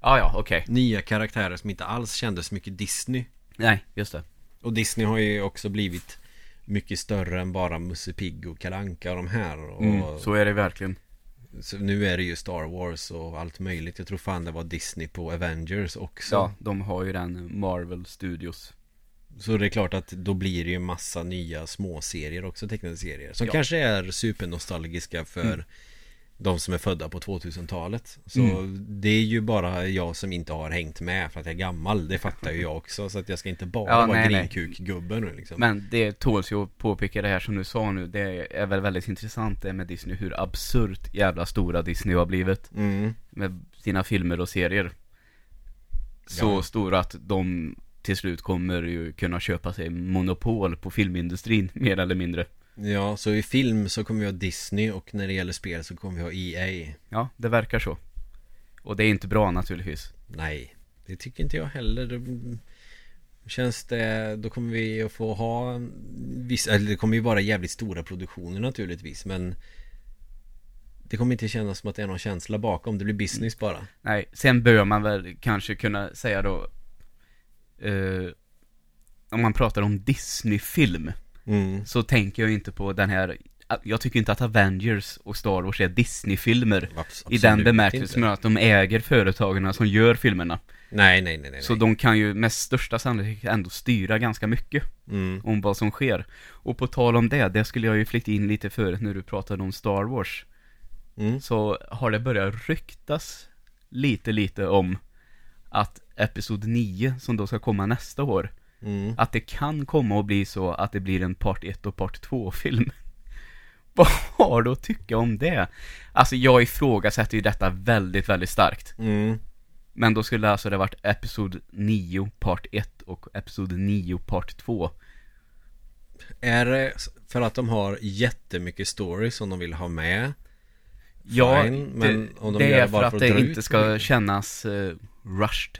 ja, ja okej. Nya karaktärer som inte alls kändes mycket Disney. Nej, just det. Och Disney har ju också blivit mycket större än bara Musse Pigg och Kalanka och de här. Och Mm, så är det verkligen. så nu är det ju Star Wars och allt möjligt. Jag tror fan det var Disney på Avengers också. Ja, de har ju den Marvel Studios. Så det är klart att då blir det ju massa nya småserier också, tecknade serier. Som Ja. kanske är supernostalgiska för Mm. de som är födda på 2000-talet. Så Mm. det är ju bara jag som inte har hängt med för att jag är gammal. Det fattar ju jag också. Så att jag ska inte bara Ja, vara grinkuk-gubben nu liksom. Men det tåls ju att påpeka det här som du sa nu. Det är väl väldigt intressant det med Disney. Hur absurt jävla stora Disney har blivit. Mm. Med sina filmer och serier. Så Ja. stora att de till slut kommer ju kunna köpa sig monopol på filmindustrin, [LAUGHS] mer eller mindre. Ja, så i film så kommer vi ha Disney och när det gäller spel så kommer vi ha EA. Ja, det verkar så. Och det är inte bra naturligtvis. Nej, det tycker inte jag heller. Det- Känns det, då kommer vi att få ha vissa, eller det kommer ju vara jävligt stora produktioner naturligtvis men Det kommer inte kännas som att det är någon känsla bakom, det blir business bara Nej, sen bör man väl kanske kunna säga då eh, Om man pratar om Disney-film mm. Så tänker jag inte på den här Jag tycker inte att Avengers och Star Wars är Disney-filmer I den bemärkelsen att de äger företagen som gör filmerna Nej, nej, nej, nej Så de kan ju med största sannolikhet ändå styra ganska mycket mm. om vad som sker Och på tal om det, det skulle jag ju flicka in lite förut när du pratade om Star Wars Mm. Så har det börjat ryktas lite, lite om att Episod 9, som då ska komma nästa år Mm. Att det kan komma att bli så att det blir en part 1 och part 2-film [LAUGHS] Vad har du att tycka om det? Alltså jag ifrågasätter ju detta väldigt, väldigt starkt Mm. Men då skulle alltså det varit Episod 9 part 1 och Episod 9 part 2 Är det för att de har jättemycket stories som de vill ha med? Ja, Fine, men det, om de det är det för att för att det inte ska mycket. kännas uh, rushed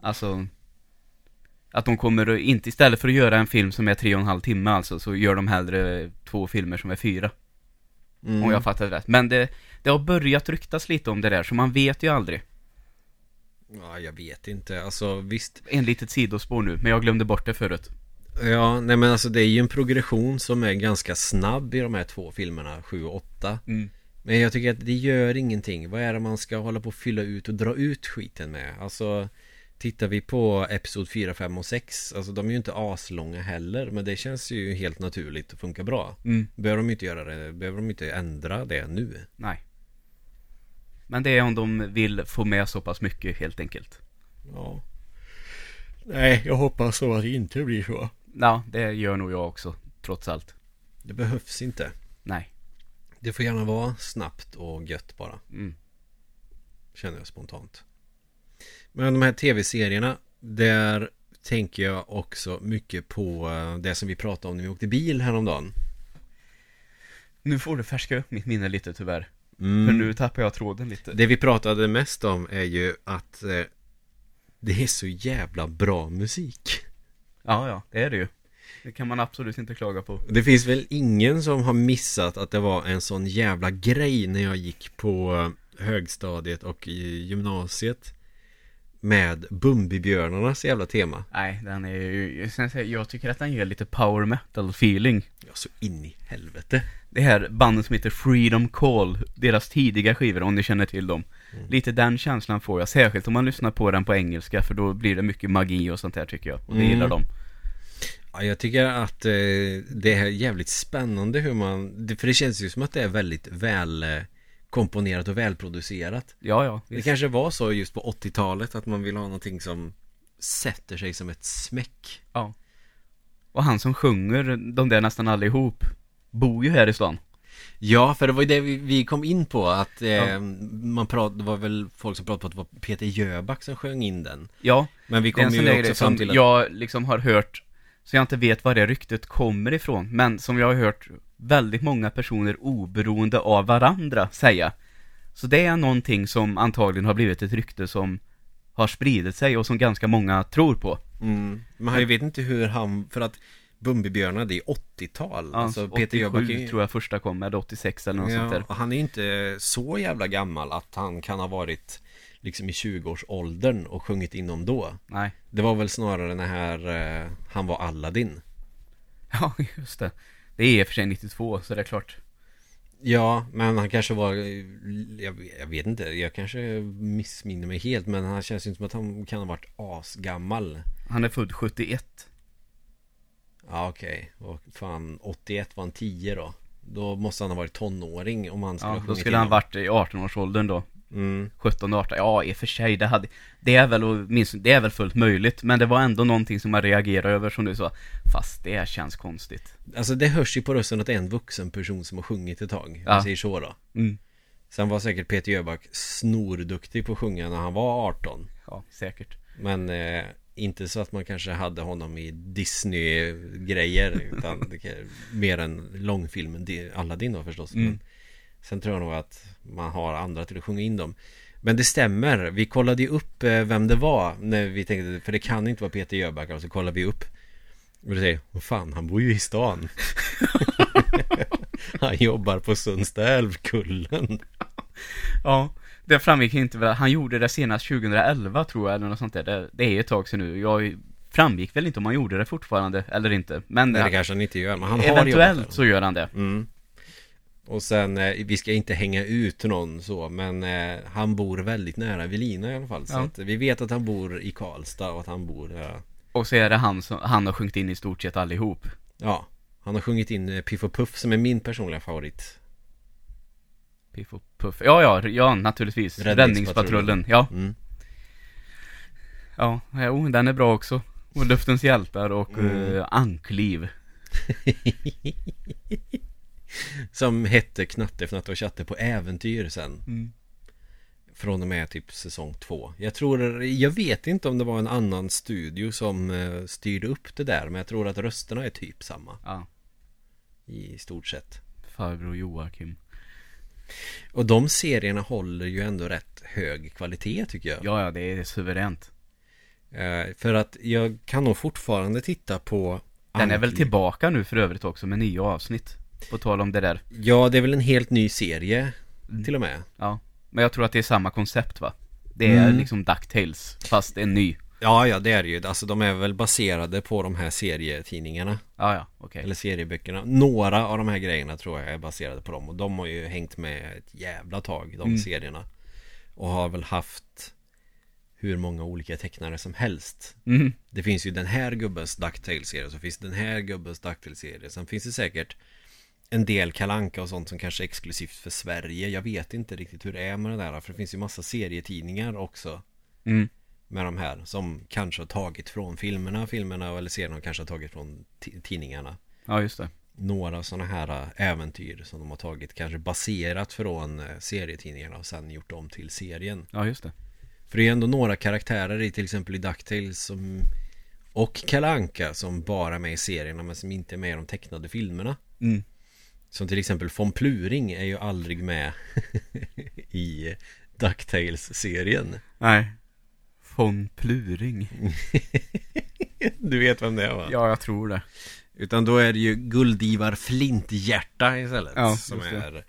Alltså Att de kommer att, inte istället för att göra en film som är tre och en halv timme alltså Så gör de hellre två filmer som är fyra. Mm. Om jag fattar det rätt. Men det, det har börjat ryktas lite om det där så man vet ju aldrig. Ja, jag vet inte, alltså visst. En litet sidospår nu, men jag glömde bort det förut. Ja, nej men alltså det är ju en progression som är ganska snabb i de här två filmerna, 7 och 8 mm. Men jag tycker att det gör ingenting. Vad är det man ska hålla på och fylla ut och dra ut skiten med? Alltså Tittar vi på Episod 4, 5 och 6 Alltså de är ju inte aslånga heller Men det känns ju helt naturligt och funkar bra. Mm. Behöver de inte göra det? Behöver de inte ändra det nu? Nej. Men det är om de vill få med så pass mycket helt enkelt. Ja. Nej, jag hoppas så att det inte blir så. Ja, det gör nog jag också, trots allt. Det behövs inte. Nej. Det får gärna vara snabbt och gött bara. Mm. Känner jag spontant Men de här tv-serierna, där tänker jag också mycket på eh, det som vi pratade om när vi åkte bil häromdagen. Nu får du färska upp mitt minne lite tyvärr. Mm. För nu tappar jag tråden lite. Det vi pratade mest om är ju att eh, det är så jävla bra musik. Ja, ja, det är det ju. Det kan man absolut inte klaga på. Det finns väl ingen som har missat att det var en sån jävla grej när jag gick på eh, högstadiet och i gymnasiet med Bumbibjörnarnas jävla tema. Nej, den är ju, jag tycker att den ger lite power metal feeling. Ja, så in i helvete. Det här bandet som heter Freedom Call, deras tidiga skivor om ni känner till dem. Lite den känslan får jag, särskilt om man lyssnar på den på engelska för då blir det mycket magi och sånt där tycker jag. Och det Mm. gillar de. Ja, jag tycker att eh, det är jävligt spännande hur man, för det känns ju som att det är väldigt väl eh, komponerat och välproducerat. Ja, ja. Det visst. kanske var så just på 80-talet att man vill ha någonting som sätter sig som ett smäck. Ja. Och han som sjunger, de där nästan allihop, bor ju här i stan. Ja, för det var ju det vi, kom in på att eh, Ja. man pratade, det var väl folk som pratade på att det var Peter Jöback som sjöng in den. Ja, Men vi det kom ju också fram till att jag liksom har hört, så jag inte vet var det ryktet kommer ifrån, men som jag har hört väldigt många personer oberoende av varandra säga. Så det är någonting som antagligen har blivit ett rykte som har spridit sig och som ganska många tror på. mm, Men jag vet inte hur han, för att Bumbibjörnar det är 80-tal. Ja, alltså 87 Peter Jöback är, tror jag första kom, eller 86 eller något sånt ja, där. och han är inte så jävla gammal att han kan ha varit liksom i 20-årsåldern och sjungit inom då. Nej. Det var väl snarare den här, eh, han var Aladdin. [LAUGHS] Ja, just det. Det är i och för sig 92, så det är klart. Ja, men han kanske var, jag, jag vet inte, jag kanske missminner mig helt men han känns ju inte som att han kan ha varit asgammal. Han är född 71. Ja okej, och fan 81 var han 10 då. Då måste han ha varit tonåring om han skulle Ja, ha då skulle han inom. varit i 18-årsåldern då. Mm. 17, 18, ja i och för sig, det hade Det är väl, och minst, det är väl fullt möjligt Men det var ändå någonting som man reagerade över som du sa Fast det känns konstigt Alltså det hörs ju på rösten att det är en vuxen person som har sjungit ett tag. Ja. Säger så då. mm. Sen var säkert Peter Jöback snorduktig på att sjunga när han var 18. Ja, säkert Men eh, inte så att man kanske hade honom i Disney-grejer [LAUGHS] Utan kan, mer än långfilmen Di- Aladdin då förstås Mm. Men Sen tror jag nog att man har andra till att sjunga in dem. Men det stämmer, vi kollade ju upp eh, vem det var När vi tänkte, för det kan inte vara Peter Jöback Och så kollade vi upp. Och du säger, vad fan han bor ju i stan. [LAUGHS] Han jobbar på Sundstaälvkullen Ja, det framgick inte väl, han gjorde det senast 2011 tror jag eller något sånt där. Det, det är ett tag sedan nu, jag framgick väl inte om han gjorde det fortfarande eller inte. Men Nej det kanske han inte gör, men han har eventuellt så gör han det. Mm. Och sen, eh, vi ska inte hänga ut någon så, men eh, han bor väldigt nära Evelina i alla fall. Så Ja. att vi vet att han bor i Karlstad och att han bor, eh, Och så är det han som, han har sjungit in i stort sett allihop ja, han har sjungit in eh, Piff och Puff som är min personliga favorit. Piff och Puff, ja ja, ja naturligtvis Räddningspatrullen. Räddningspatrullen, ja Mm. Ja, jo, den är bra också. Och Luftens hjältar och Mm. eh, Ankliv. [LAUGHS] Som hette Knatte, Fnatte och Tjatte på äventyr sen. Mm. Från och med typ säsong två. Jag tror, jag vet inte om det var en annan studio som eh, styrde upp det där, men jag tror att rösterna är typ samma. Ja, I stort sett. farbror Joakim. Och de serierna håller ju ändå rätt hög kvalitet tycker jag. Ja, ja, det är suveränt. Eh, för att jag kan nog fortfarande titta på Den är väl tillbaka nu för övrigt också med nya avsnitt. På tal om det där. Ja, det är väl en helt ny serie Mm. till och med. Ja. Men jag tror att det är samma koncept va? Det är Mm. liksom DuckTales, fast en ny. Ja, ja, det är det ju. Alltså de är väl baserade på de här serietidningarna. Ja, ja, okej. Eller serieböckerna. Några av de här grejerna tror jag är baserade på dem. Och de har ju hängt med ett jävla tag, de Mm. serierna. Och har väl haft hur många olika tecknare som helst. Mm. Det finns ju den här gubbens DuckTales-serie, så finns den här gubbens DuckTales-serie. Sen finns det säkert en del kalanka och sånt som kanske är exklusivt för Sverige. Jag vet inte riktigt hur det är med det där, för det finns ju massa serietidningar också Mm. med de här som kanske har tagit från filmerna, filmerna eller serierna kanske har tagit från ti- tidningarna. Ja, just det. Några sådana här äh, äventyr som de har tagit kanske baserat från äh, serietidningarna och sen gjort om till serien. Ja, just det. För det är ändå några karaktärer i till exempel i DuckTales som och Kalanka som bara är med i serierna men som inte är med i de tecknade filmerna. Mm. Som till exempel von Pluring är ju aldrig med [LAUGHS] i DuckTales-serien. Nej. Von Pluring. [LAUGHS] du vet vem det är va? Ja, jag tror det. Utan då är det ju Guldivar Flinthjärta istället. Ja, som är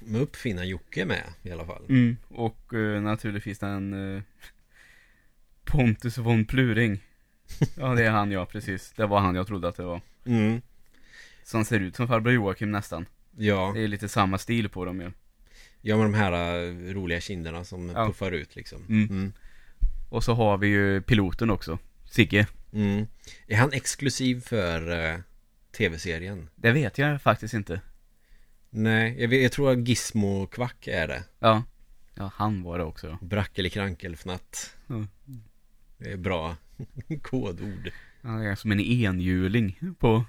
med uppfinnar Jocke med i alla fall. Mm. Och eh, naturligtvis den eh, Pontus von Pluring. [LAUGHS] Ja, det är han ja, precis. Det var han jag trodde att det var. Mm. Som ser ut som farbror Joakim nästan. Ja, Det är lite samma stil på dem ju. ja med de här äh, roliga kinderna som Ja. puffar ut liksom. Mm. Mm. Och så har vi ju piloten också. Sigge. Mm. Är han exklusiv för äh, tv-serien? Det vet jag faktiskt inte. Nej, jag, vet, jag tror att Gizmo Kvack är det. Ja. Ja, han var det också. ja. Brackelikrankelfnatt. Mm. Det är bra [LAUGHS] kodord. Han är som en enhjuling på...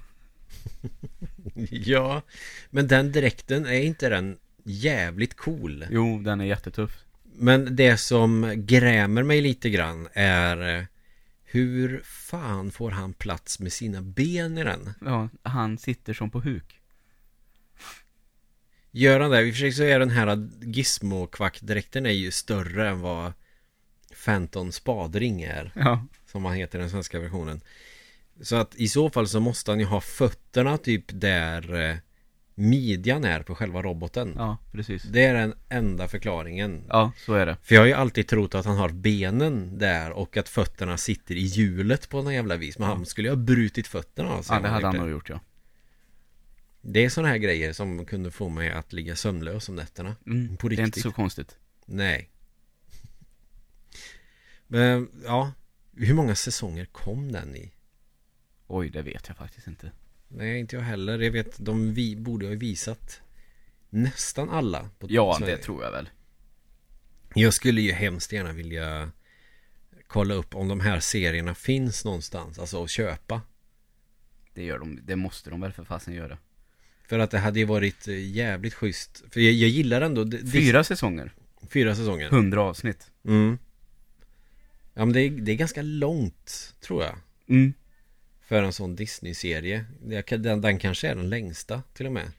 [LAUGHS] Ja, men den dräkten, är inte den jävligt cool? Jo, den är jättetuff. Men det som grämer mig lite grann är eh, hur fan får han plats med sina ben i den? Ja, han sitter som på huk. Gör han det? I och för sig så är den här Gizmo-kvackdräkten är ju större än vad Phantom spadring är. Ja. Som han heter i den svenska versionen. Så att i så fall så måste han ju ha fötterna typ där eh, midjan är på själva roboten. Ja, precis. Det är den enda förklaringen. Ja, så är det. För jag har ju alltid trott att han har benen där och att fötterna sitter i hjulet på någon jävla vis. Men han skulle ju ha brutit fötterna sig Ja, det hade han nog gjort ja. Det är sådana här grejer som kunde få mig att ligga sömnlös om nätterna. Mm, På det är inte riktigt. så konstigt. Nej. [LAUGHS] Men ja, hur många säsonger kom den i? Oj, det vet jag faktiskt inte. Nej, inte jag heller. Jag vet, de vi borde ha visat nästan alla. Ja, Sverige. det tror jag väl. Jag skulle ju hemskt gärna vilja kolla upp om de här serierna finns någonstans, alltså att köpa. Det gör de, det måste de väl för fasen göra. För att det hade ju varit eh, jävligt schysst. För jag, jag gillar ändå d- Fyra säsonger, fyra säsonger. hundra avsnitt. Mm. Ja men det är, det är ganska långt, tror jag. Mm. För en sån Disney-serie. Den, den kanske är den längsta till och med.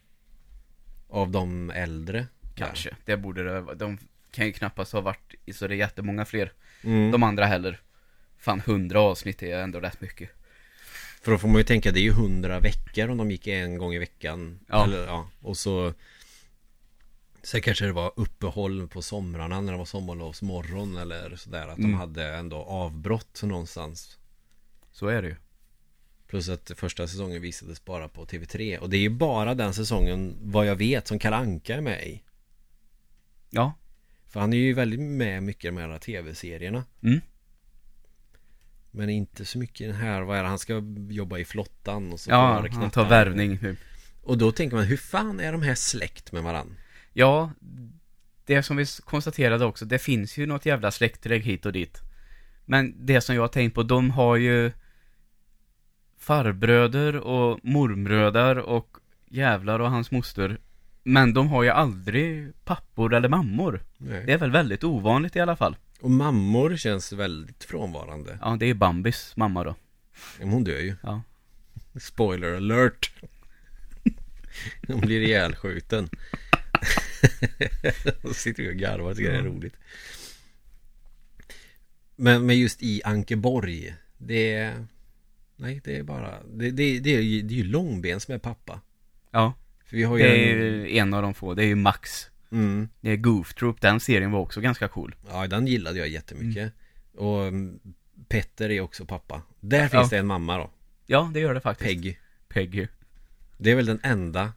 Av de äldre. Kanske, det borde det. De kan ju knappast ha varit i så det är jättemånga fler. Mm. De andra heller. Fan, hundra avsnitt är ändå rätt mycket. För då får man ju tänka, det är ju hundra veckor om de gick en gång i veckan. Ja. Eller, ja. Och så... Sen kanske det var uppehåll på somrarna när det var sommarlovsmorgon eller sådär. Att de Mm. hade ändå avbrott någonstans. Så är det ju. Plus att första säsongen visades bara på TV3. Och det är ju bara den säsongen, vad jag vet, som Kalle Anka är med i. Ja. För han är ju väldigt med mycket i de här TV-serierna. Mm. Men inte så mycket i den här, vad är det, han ska jobba i flottan och så Ja, han tar värvning typ. Och då tänker man, hur fan är de här släkt med varann? Ja, det som vi konstaterade också, det finns ju något jävla släktträd hit och dit. Men det som jag har tänkt på, de har ju farbröder och morbröder och jävlar och hans moster. Men de har ju aldrig pappor eller mammor. Nej. Det är väl väldigt ovanligt i alla fall. Och mammor känns väldigt frånvarande. Ja, det är Bambis mamma då. Men hon dör ju. Ja. Spoiler alert. [LAUGHS] Hon blir ihjälskjuten. [LAUGHS] Och sitter och garvar tycker det är roligt. Men, men just i Ankeborg. Det är... Nej, det är bara... Det, det, det, är, ju, det är ju Långben som är pappa. Ja, För vi har ju det är en... ju en av de få. Det är ju Max. Mm, Det är Goof Troop. Den serien var också ganska cool. ja, den gillade jag jättemycket. Och mm, Petter är också pappa. Där finns Ja. det en mamma då. Ja, det gör det faktiskt. Peggy. Peggy. Det är väl den enda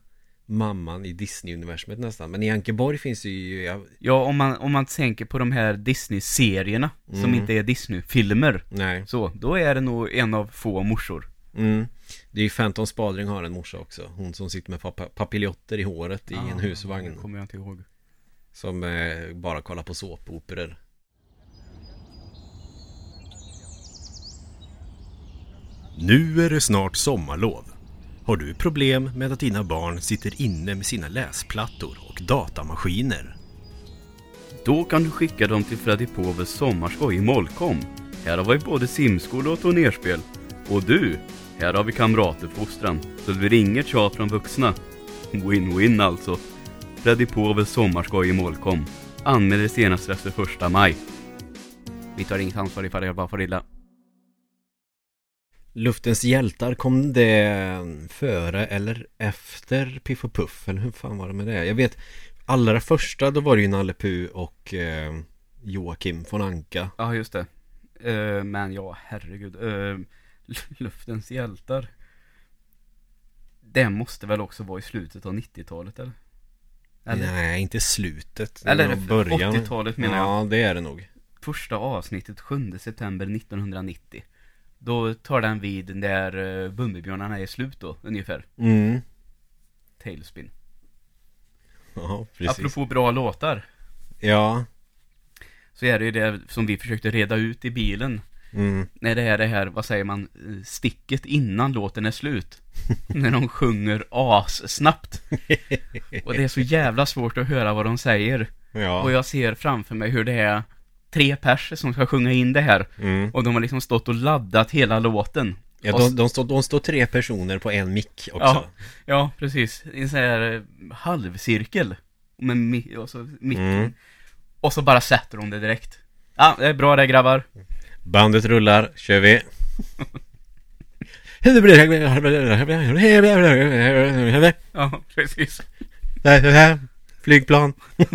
mamman i Disney-universumet nästan. Men i Ankeborg finns det ju... Jag, Ja, om man, om man tänker på de här Disney-serierna som Mm. inte är Disney-filmer. nej. Så, då är det nog en av få morsor. Mm. Det är ju Phantom Spadring har en morsa också. Hon som sitter med pap- papiljotter i håret i en Ah, husvagn. det kommer jag inte ihåg. Som eh, bara kollar på såpoperor. Nu är det snart sommarlov. Har du problem med att dina barn sitter inne med sina läsplattor och datamaskiner? Då kan du skicka dem till Freddy Poves sommarskoj i Molkom. Här har vi både simskola och turnerspel. Och du, här har vi kamratuppfostran. Så det blir inget tjat från vuxna. Win-win alltså. Freddy Poves sommarskoj i Molkom. Anmäl dig senast efter första maj. Vi tar inget ansvar ifall jag bara får illa. Luftens hjältar, kom det före eller efter Piff och Puff? Eller hur fan var det med det? Jag vet Allra första då var det ju Nalle Puh och eh, Joakim von Anka Ja, just det. Eh, men ja, herregud. Uh, [LAUGHS] luftens hjältar. Det måste väl också vara i slutet av 90-talet eller? eller? Nej, inte slutet. Eller 80-talet menar jag. Ja, det är det nog. Första avsnittet 7 september 1990. Då tar den vid när uh, Bumbibjörnarna är slut då, ungefär. Mm. Tailspin. Ja, precis. Apropå bra låtar. Ja. Så är det ju det som vi försökte reda ut i bilen. Mm. När det är det här, vad säger man, sticket innan låten är slut. [LAUGHS] när de sjunger as snabbt. [LAUGHS] Och det är så jävla svårt att höra vad de säger. Ja. Och jag ser framför mig hur det är tre pers som ska sjunga in det här. Mm. Och de har liksom stått och laddat hela låten. Ja, de, de, står, de står tre personer på en mick också. Ja, ja precis. I en sån här eh, halvcirkel. Med mi- och så micken. Mm. Och så bara sätter de det direkt. Ja, det är bra det grabbar. Bandet rullar, kör vi. Ja, precis. Flygplan. [LAUGHS]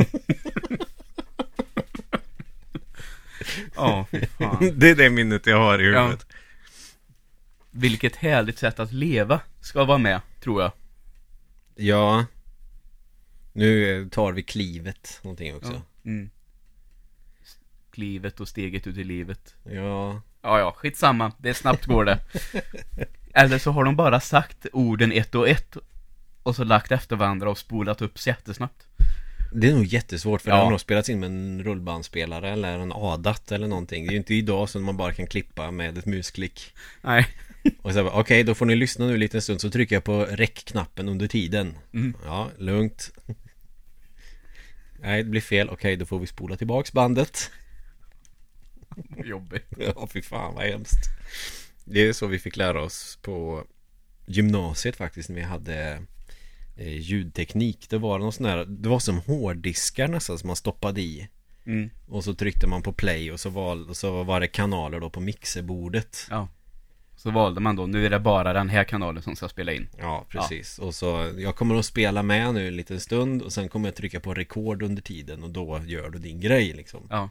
Ja, [LAUGHS] fan. Det är det minnet jag har i Ja. huvudet. Vilket härligt sätt att leva ska vara med, tror jag. Ja. Nu tar vi klivet någonting också. Ja. Mm. Klivet och steget ut i livet. Ja. Ja, ja, skitsamma. Det är snabbt går det. [LAUGHS] Eller så har de bara sagt orden ett och ett och så lagt efter varandra och spolat upp jättesnabbt. Det är nog jättesvårt för Ja. det har nog spelats in med en rullbandspelare eller en ADAT eller någonting. Det är ju inte idag som man bara kan klippa med ett musklick. Nej. [LAUGHS] Och så okej då får ni lyssna nu en liten stund så trycker jag på räckknappen under tiden. Mm. Ja, lugnt. Nej, det blir fel. Okej, då får vi spola tillbaks bandet. Jobbigt. [LAUGHS] Ja, fy fan vad hemskt. Det är så vi fick lära oss på gymnasiet faktiskt när vi hade ljudteknik. Det var någon sån här, det var som hårddiskar nästan som man stoppade i. Mm. Och så tryckte man på play och så var, och så var det kanaler då på mixerbordet. Ja. Så valde man då, nu är det bara den här kanalen som ska spela in. Ja, precis. Och så, jag kommer att spela med nu en liten stund och sen kommer jag trycka på rekord under tiden och då gör du din grej liksom. Ja.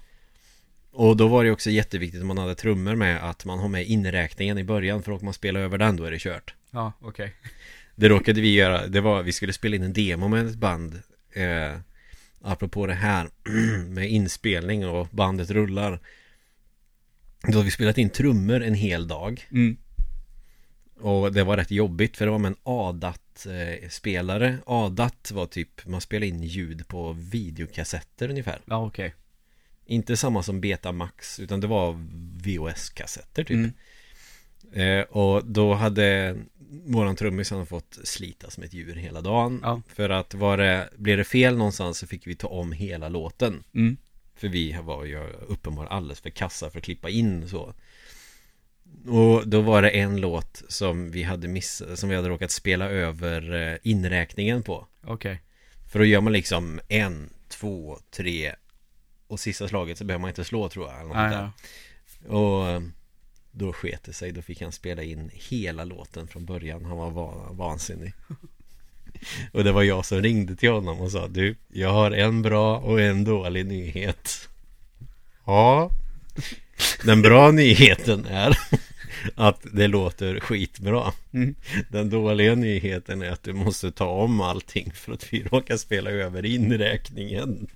Och då var det också jätteviktigt om man hade trummor med att man har med inräkningen i början för att man spelar över den då är det kört. Ja, okej. Det råkade vi göra, det var, vi skulle spela in en demo med ett band eh, Apropå det här [CLEARS THROAT] med inspelning och bandet rullar Då har vi spelat in trummor en hel dag Mm. Och det var rätt jobbigt för det var med en ADAT-spelare ADAT var typ, man spelade in ljud på videokassetter ungefär Ja, okej. Inte samma som Betamax utan det var VHS-kassetter typ Mm. Eh, Och då hade våran trummis han fått slita som ett djur hela dagen Ja. För att var det, blev det fel någonstans så fick vi ta om hela låten Mm. För vi var ju uppenbarligen alldeles för kassa för att klippa in så Och då var det en låt som vi hade missat, som vi hade råkat spela över eh, inräkningen på Okej. För då gör man liksom en, två, tre Och sista slaget så behöver man inte slå tror jag eller något där. ja. Och då sket det sig, då fick han spela in hela låten från början. Han var va- vansinnig. [LAUGHS] Och det var jag som ringde till honom och sa Du, jag har en bra och en dålig nyhet. Ja. Den bra [LAUGHS] nyheten är Att det låter skitbra. Mm. Den dåliga nyheten är att du måste ta om allting För att vi råkar spela över inräkningen.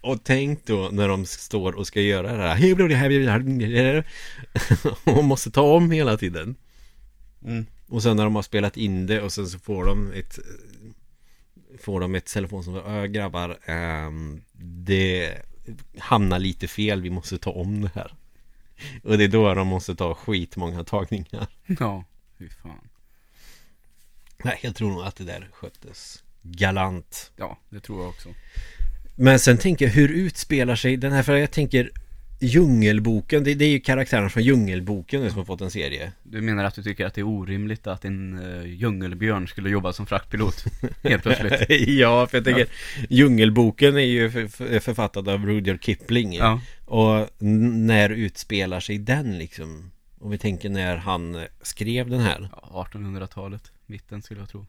Och tänk då när de står och ska göra det här. [LAUGHS] Och måste ta om hela tiden. Mm. Och sen när de har spelat in det och sen så får de ett Får de ett telefon som säger grabbar ehm, Det hamnar lite fel, vi måste ta om det här. Och det är då de måste ta skitmånga tagningar. [LAUGHS] Ja, fy fan. Nej, jag tror nog att det där sköttes galant. Ja, det tror jag också. Men sen tänker jag, hur utspelar sig den här? För jag tänker Djungelboken, det, det är ju karaktären från Djungelboken som har fått en serie. Du menar att du tycker att det är orimligt att en uh, djungelbjörn skulle jobba som fraktpilot helt plötsligt? [LAUGHS] ja, för jag tänker ja. Djungelboken är ju för, författad av Rudyard Kipling. Ja. Och när utspelar sig den liksom? Om vi tänker när han skrev den här. Ja, 1800-talet, mitten skulle jag tro.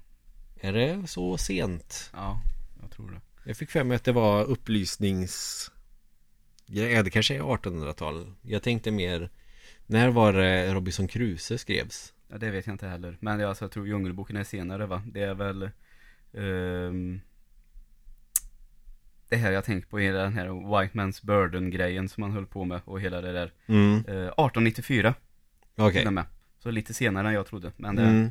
Är det så sent? Ja, jag tror det. Jag fick för mig att det var upplysnings... Ja, det kanske är 1800-tal. Jag tänkte mer... När var det Robinson Crusoe skrevs? Ja, det vet jag inte heller. Men jag, alltså, jag tror Djungelboken är senare va? Det är väl... Um, det här jag tänkt på, hela den här White Man's Burden-grejen som man höll på med och hela det där. Mm. Uh, 1894. Okej. Okay. Så lite senare än jag trodde. Men det, mm.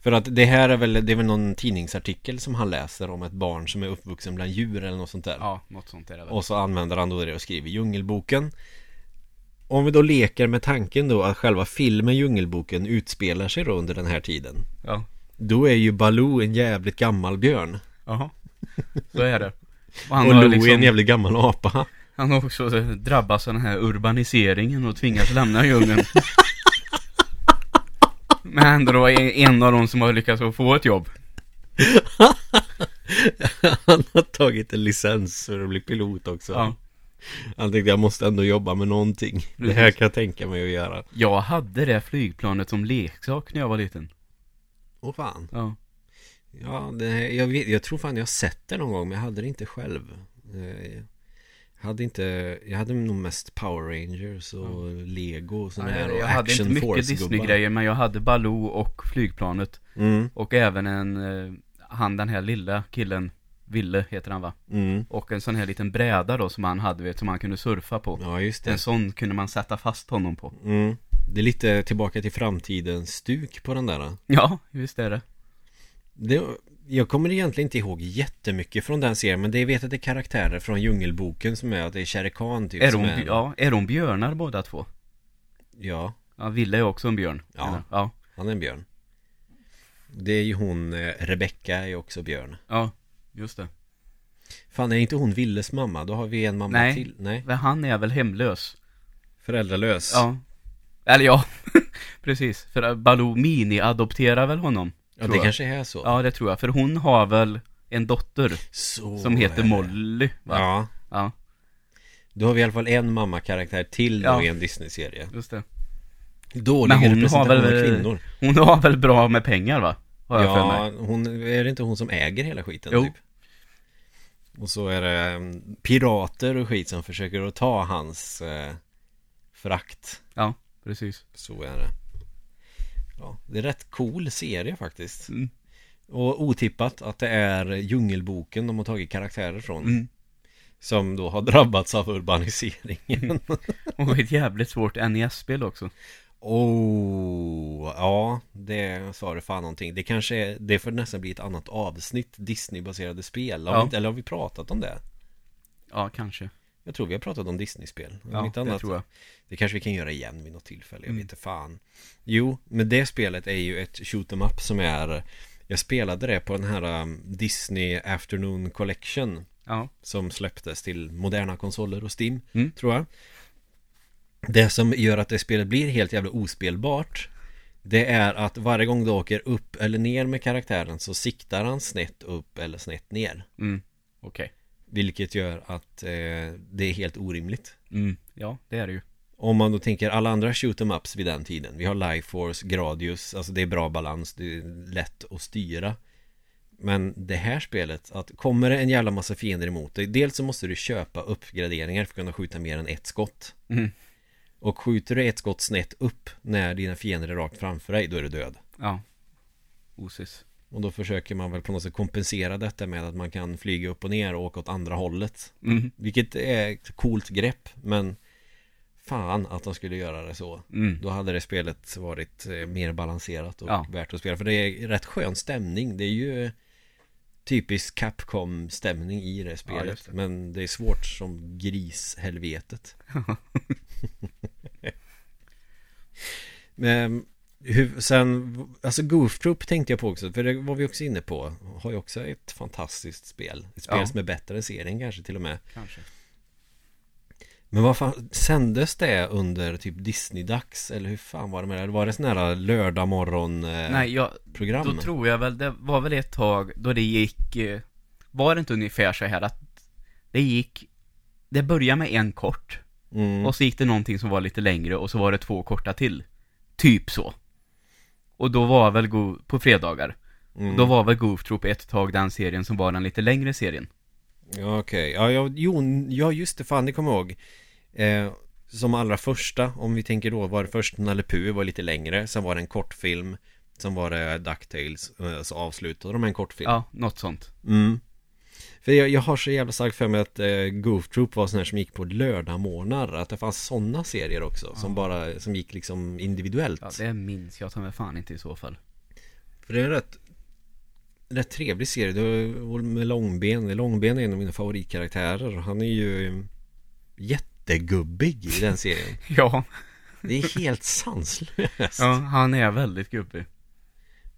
För att det här är väl, det är väl någon tidningsartikel som han läser om ett barn som är uppvuxen bland djur eller något sånt där. Ja, något sånt är det väl. Och så använder han då det och skriver Djungelboken. Om vi då leker med tanken då att själva filmen Djungelboken utspelar sig då under den här tiden. Ja. Då är ju Baloo en jävligt gammal björn. Jaha, så är det. Och, han och Lou liksom... är en jävligt gammal apa. Han har också drabbats av den här urbaniseringen och tvingas lämna djungeln. [LAUGHS] Men ändå då en av de som har lyckats få ett jobb. [LAUGHS] Han har tagit en licens för att bli pilot också. Ja. Han tänkte jag måste ändå jobba med någonting. Det här kan jag tänka mig att göra. Jag hade det flygplanet som leksak när jag var liten. Åh fan. Ja. Ja, det, jag, vet, jag tror fan jag har sett det någon gång men jag hade det inte själv. Jag hade inte, jag hade nog mest Power Rangers och mm. Lego och sådana här och Jag hade inte mycket Disney-grejer men jag hade Baloo och flygplanet. Mm. Och även en, eh, han den här lilla killen, Ville heter han va? Mm. Och en sån här liten bräda då som han hade vet, som han kunde surfa på. Ja just det. En sån kunde man sätta fast honom på. Mm. Det är lite tillbaka till framtiden stuk på den där. Ja, visst är det. det jag kommer egentligen inte ihåg jättemycket från den serien Men det jag vet att det är karaktärer från Djungelboken som är att det är Shere Khan typ är de, är... Ja, är de björnar båda två? Ja. Ja, Ville är också en björn. Ja, ja. han är en björn. Det är ju hon, eh, Rebecca är också björn. Ja, just det. Fan, är inte hon Villes mamma? Då har vi en mamma Nej, till. Nej, men han är väl hemlös? Föräldralös. Ja. Eller ja, [LAUGHS] precis. För Baloo mini-adopterar väl honom Ja det kanske är så. Ja det tror jag, för hon har väl en dotter så Som heter Molly va? Ja. Ja. Då har vi i alla fall en mammakaraktär till då ja. i en Disney-serie. Just det. Dålig Men hon har väl, kvinnor. Hon har väl bra med pengar va? Har jag ja, hon, är det inte hon som äger hela skiten jo. typ? Och så är det um, pirater och skit som försöker att ta hans eh, frakt. Ja, precis. Så är det Ja, det är rätt cool serie faktiskt. Mm. Och otippat att det är Djungelboken de har tagit karaktärer från. Mm. Som då har drabbats av urbaniseringen. Mm. Och ett jävligt svårt NES-spel också. Oh, ja, det sa du fan någonting. Det kanske är, det får nästan bli ett annat avsnitt Disney-baserade spel. Har ja. vi, eller har vi pratat om det? Ja, kanske. Jag tror vi har pratat om Disney-spel. Ja, det annat, tror jag. Det kanske vi kan göra igen vid något tillfälle. Jag mm. vet inte fan. Jo, men det spelet är ju ett shoot em up som är Jag spelade det på den här um, Disney Afternoon Collection. Ja. Som släpptes till moderna konsoler och Steam, mm. tror jag. Det som gör att det spelet blir helt jävla ospelbart Det är att varje gång du åker upp eller ner med karaktären så siktar han snett upp eller snett ner. Mm. Okej. Okay. Vilket gör att eh, det är helt orimligt. Mm. Ja, det är det ju. Om man då tänker alla andra shoot em ups vid den tiden. Vi har Life Force, Gradius Alltså det är bra balans, det är lätt att styra. Men det här spelet att Kommer det en jävla massa fiender emot dig Dels så måste du köpa uppgraderingar för att kunna skjuta mer än ett skott. Mm. Och skjuter du ett skott snett upp När dina fiender är rakt framför dig Då är du död. Ja. Osis och då försöker man väl på något sätt kompensera detta med att man kan flyga upp och ner och åka åt andra hållet. Mm. Vilket är ett coolt grepp, men fan att de skulle göra det så. Mm. Då hade det spelet varit eh, mer balanserat och ja. värt att spela. För det är rätt skön stämning. Det är ju typisk Capcom-stämning i det spelet. Ja, det. Men det är svårt som grishelvetet. [LAUGHS] [LAUGHS] men hur, sen, alltså Goof Troop tänkte jag på också, för det var vi också inne på. Har ju också ett fantastiskt spel. Ett spel Ja. som är bättre än serien kanske till och med. Kanske. Men vad fan, sändes det under typ Disney-dags? Eller hur fan var det med det? Var det sån här lördag morgon eh, Nej, jag, program? då tror jag väl, det var väl ett tag då det gick, eh, var det inte ungefär så här att det gick, det började med en kort, mm. och så gick det någonting som var lite längre och så var det två korta till. Typ så. Och då var väl Go- på fredagar. mm. Då var väl Goof Troop ett tag den serien som var den lite längre serien. Ja okej, ja, ja, jo, ja just det, fan det kommer jag ihåg eh, Som allra första, om vi tänker då, var det först Nalle Puh var lite längre Sen var det en kortfilm Sen var det DuckTales, eh, så avslutade de med en kortfilm Ja, något sånt. mm. För jag, jag har så jävla starkt för mig att eh, Goof Troop var sån här som gick på lördagmorgnar Att det fanns sådana serier också Som bara, som gick liksom individuellt. Ja, det minns jag ta mig fan inte i så fall. För det är en rätt Rätt trevlig serie. Det är med Långben Långben är en av mina favoritkaraktärer. Han är ju Jättegubbig i den serien. [LAUGHS] Ja, Det är helt sanslöst. Ja han är väldigt gubbig.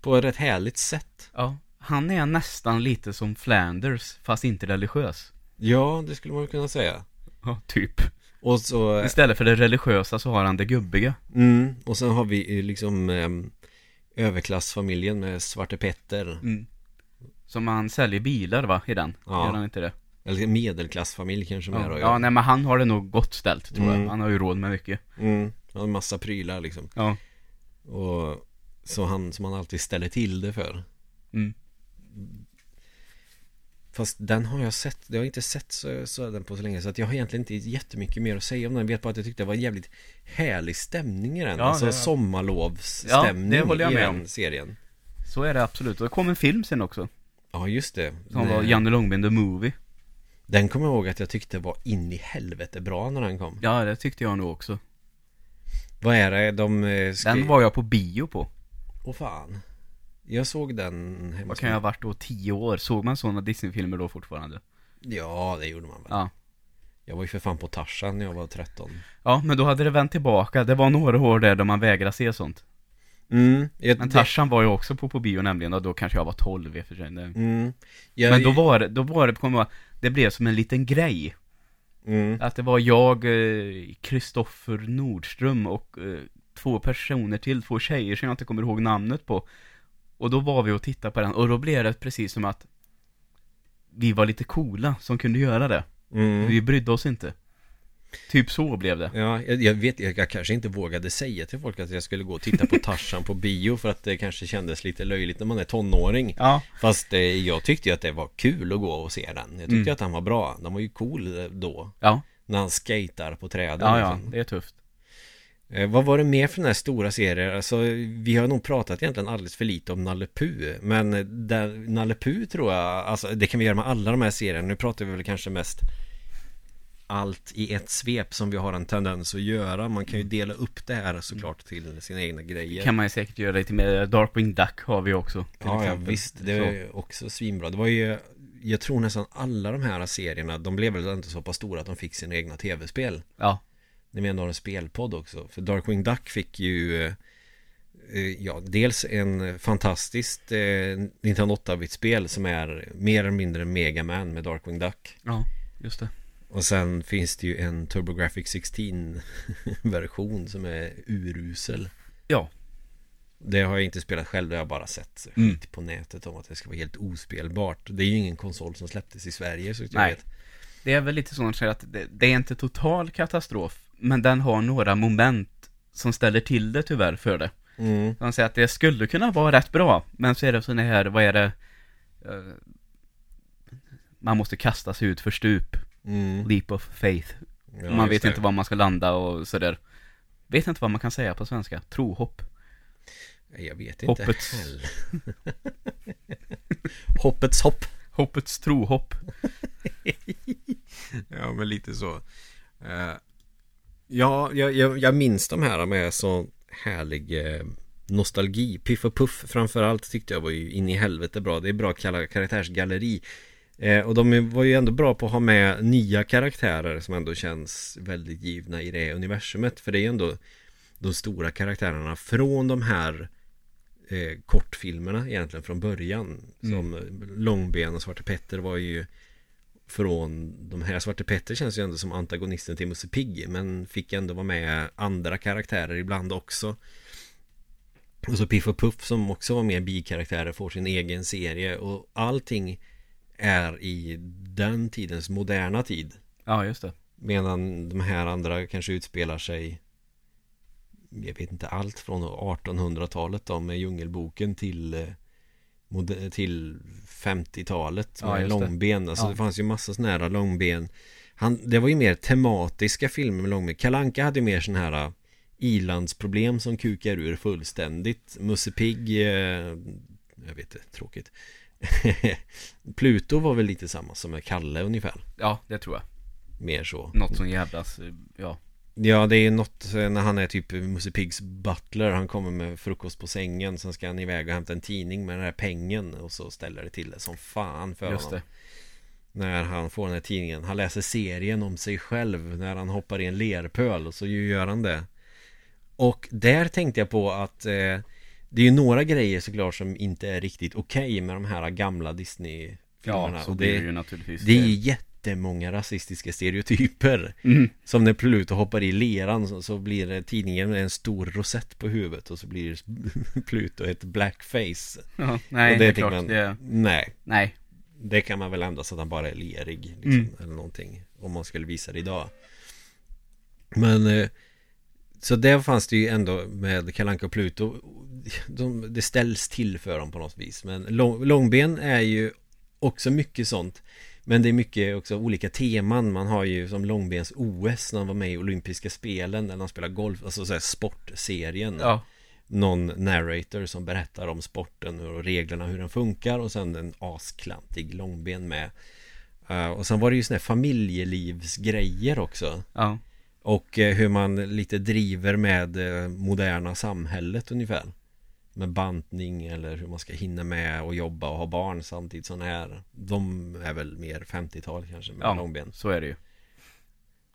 På ett rätt härligt sätt. Ja, han är nästan lite som Flanders, fast inte religiös. Ja, det skulle man kunna säga Ja, typ. Och så Istället för det religiösa så har han det gubbiga. mm, Och sen har vi liksom ehm, Överklassfamiljen med Svarte Petter Mm. Som han säljer bilar va, i den? Ja. Gör han inte det? Eller medelklassfamilj kanske mer Ja, då, ja nej men han har det nog gott ställt tror Mm. jag. Han har ju råd med mycket. mm, Han har en massa prylar liksom Ja. Och så han som han alltid ställer till det för Mm. Fast den har jag sett, jag har inte sett så, så den på så länge så att jag har egentligen inte jättemycket mer att säga om den. Jag vet bara att jag tyckte det var en jävligt härlig stämning i den. Ja, alltså det- sommarlovsstämning Ja, det håller jag i med den om. serien. Så är det absolut. Och det kom en film sen också. Ja, just det. Som var Nej. Janne Långben the Movie. Den kommer jag ihåg att jag tyckte var in i helvete bra när den kom. Ja, det tyckte jag nog också. Vad är det? De eh, ska... Den var jag på bio på. Åh fan. Jag såg den hemma Vad kan jag ha varit då? Tio år? Såg man sådana Disney-filmer då fortfarande? Ja, det gjorde man väl. Ja. Jag var ju för fan på Tarzan när jag var 13. Ja, men då hade det vänt tillbaka. Det var några år där då man vägrade se sånt. Mm. Jag, Men Tarzan var ju också på på bio nämligen och då kanske jag var 12 i och för sig. Mm. Jag, Men då var det, då var det, kommer det blev som en liten grej. Mm. Att det var jag, Kristoffer Nordström och eh, två personer till, två tjejer som jag inte kommer ihåg namnet på. Och då var vi och tittade på den och då blev det precis som att vi var lite coola som kunde göra det. Mm. Vi brydde oss inte. Typ så blev det. Ja, jag, jag vet, jag, jag kanske inte vågade säga till folk att jag skulle gå och titta på Tarzan på bio för att det kanske kändes lite löjligt när man är tonåring. Ja. Fast eh, jag tyckte ju att det var kul att gå och se den. Jag tyckte Mm. att han var bra. Den var ju cool eh, då. Ja, När han skater på träden. ja, ja, liksom. det är tufft. Eh, vad var det mer för den här stora serien? Alltså, vi har nog pratat egentligen alldeles för lite om Nalle Puh. Men eh, där, Nalle Puh tror jag, alltså det kan vi göra med alla de här serierna. Nu pratar vi väl kanske mest allt i ett svep som vi har en tendens att göra. Man kan ju dela upp det här såklart till sina egna grejer. Kan man ju säkert göra lite mer. Darkwing Duck har vi också. ja, ja, visst. Det Så. är också svinbra. Det var ju, jag tror nästan alla de här serierna, de blev väl inte så pass stora att de fick sina egna tv-spel. Ja, När vi ändå har en spelpodd också. För Darkwing Duck fick ju eh, eh, Ja, dels en fantastiskt eh, Nintendo 8-bit-spel som är mer eller mindre Mega Man med Darkwing Duck. ja, just det. Och sen finns det ju en TurboGrafx 16-version som är urusel. Ja, Det har jag inte spelat själv, det har jag bara sett skit Mm. på nätet om att det ska vara helt ospelbart. Det är ju ingen konsol som släpptes i Sverige så jag Nej. vet. det är väl lite så att det, det är inte total katastrof, men den har några moment som ställer till det tyvärr för det. Mm. Man säger att det skulle kunna vara rätt bra, men så är det sådana här, vad är det? Eh, Man måste kasta sig ut för stup, Mm. leap of faith. Ja, man vet det. inte var man ska landa och sådär. Vet inte vad man kan säga på svenska. Trohopp. Jag vet inte Hoppets-. [LAUGHS] Hoppets hopp. Hoppets trohopp. [LAUGHS] Ja, men lite så. Ja, jag, jag, jag minns de här med så härlig eh, nostalgi. Piff och Puff framförallt tyckte jag var ju in i helvete bra. Det är bra kalla- karaktärsgalleri. Eh, och de var ju ändå bra på att ha med nya karaktärer som ändå känns väldigt givna i det universumet. För det är ju ändå de stora karaktärerna från de här eh, kortfilmerna egentligen från början. Som Långben och Svarte Petter var ju från de här Svarte Petter känns ju ändå som antagonisten till Musse Pigg men fick ändå vara med andra karaktärer ibland också. Och så Piff och Puff som också var med bikaraktärer får sin egen serie och allting är i den tidens moderna tid. Ja, just det. Medan de här andra kanske utspelar sig Jag vet inte allt från 1800-talet då med Djungelboken till eh, Till 50-talet Ja, med det. långben Alltså Ja. det fanns ju massa sådana här långben han, Det var ju mer tematiska filmer med långben Kalanka hade ju mer sådana här eh, Ilandsproblem som kukar ur fullständigt Musse Pigg eh, Jag vet inte, tråkigt [LAUGHS] Pluto var väl lite samma som med Kalle ungefär Ja, det tror jag. Mer så Något som jävlas, ja. Ja, det är något eh, när han är typ Musse Piggs butler. Han kommer med frukost på sängen. Sen ska han iväg och hämta en tidning med den här pengen. Och så ställer det till det som fan för Just honom. det. När han får den här tidningen. Han läser serien om sig själv. När han hoppar i en lerpöl. Och så gör han det. Och där tänkte jag på att eh, det är ju några grejer såklart som inte är riktigt okej med de här gamla Disney-filmerna. Ja, så blir det, ju naturligtvis. det är jättemånga rasistiska stereotyper. Mm. Som när Pluto hoppar i leran så, så blir det tidningen en stor rosett på huvudet och så blir [LAUGHS] Pluto ett blackface. Ja, nej, och det, är tycker klart. man, Det, Nej, nej. det kan man väl ändra så att han bara är lerig liksom, Mm. eller någonting. Om man skulle visa det idag. Men eh, så där fanns det ju ändå med Kalanka och Pluto. De, det ställs till för dem på något vis. Men lång, Långben är ju också mycket sånt. Men det är mycket också olika teman. Man har ju som Långbens OS när han var med i olympiska spelen. När han spelar golf, alltså så här sportserien Ja, någon narrator som berättar om sporten och reglerna hur den funkar och sen en asklantig långben med. Eh, och sen var det ju såna här familjelivsgrejer också. ja. Och eh, hur man lite driver med eh, moderna samhället ungefär. Med bantning eller hur man ska hinna med och jobba och ha barn samtidigt som här. De är väl mer 50-tal kanske med ja långben. så är det ju.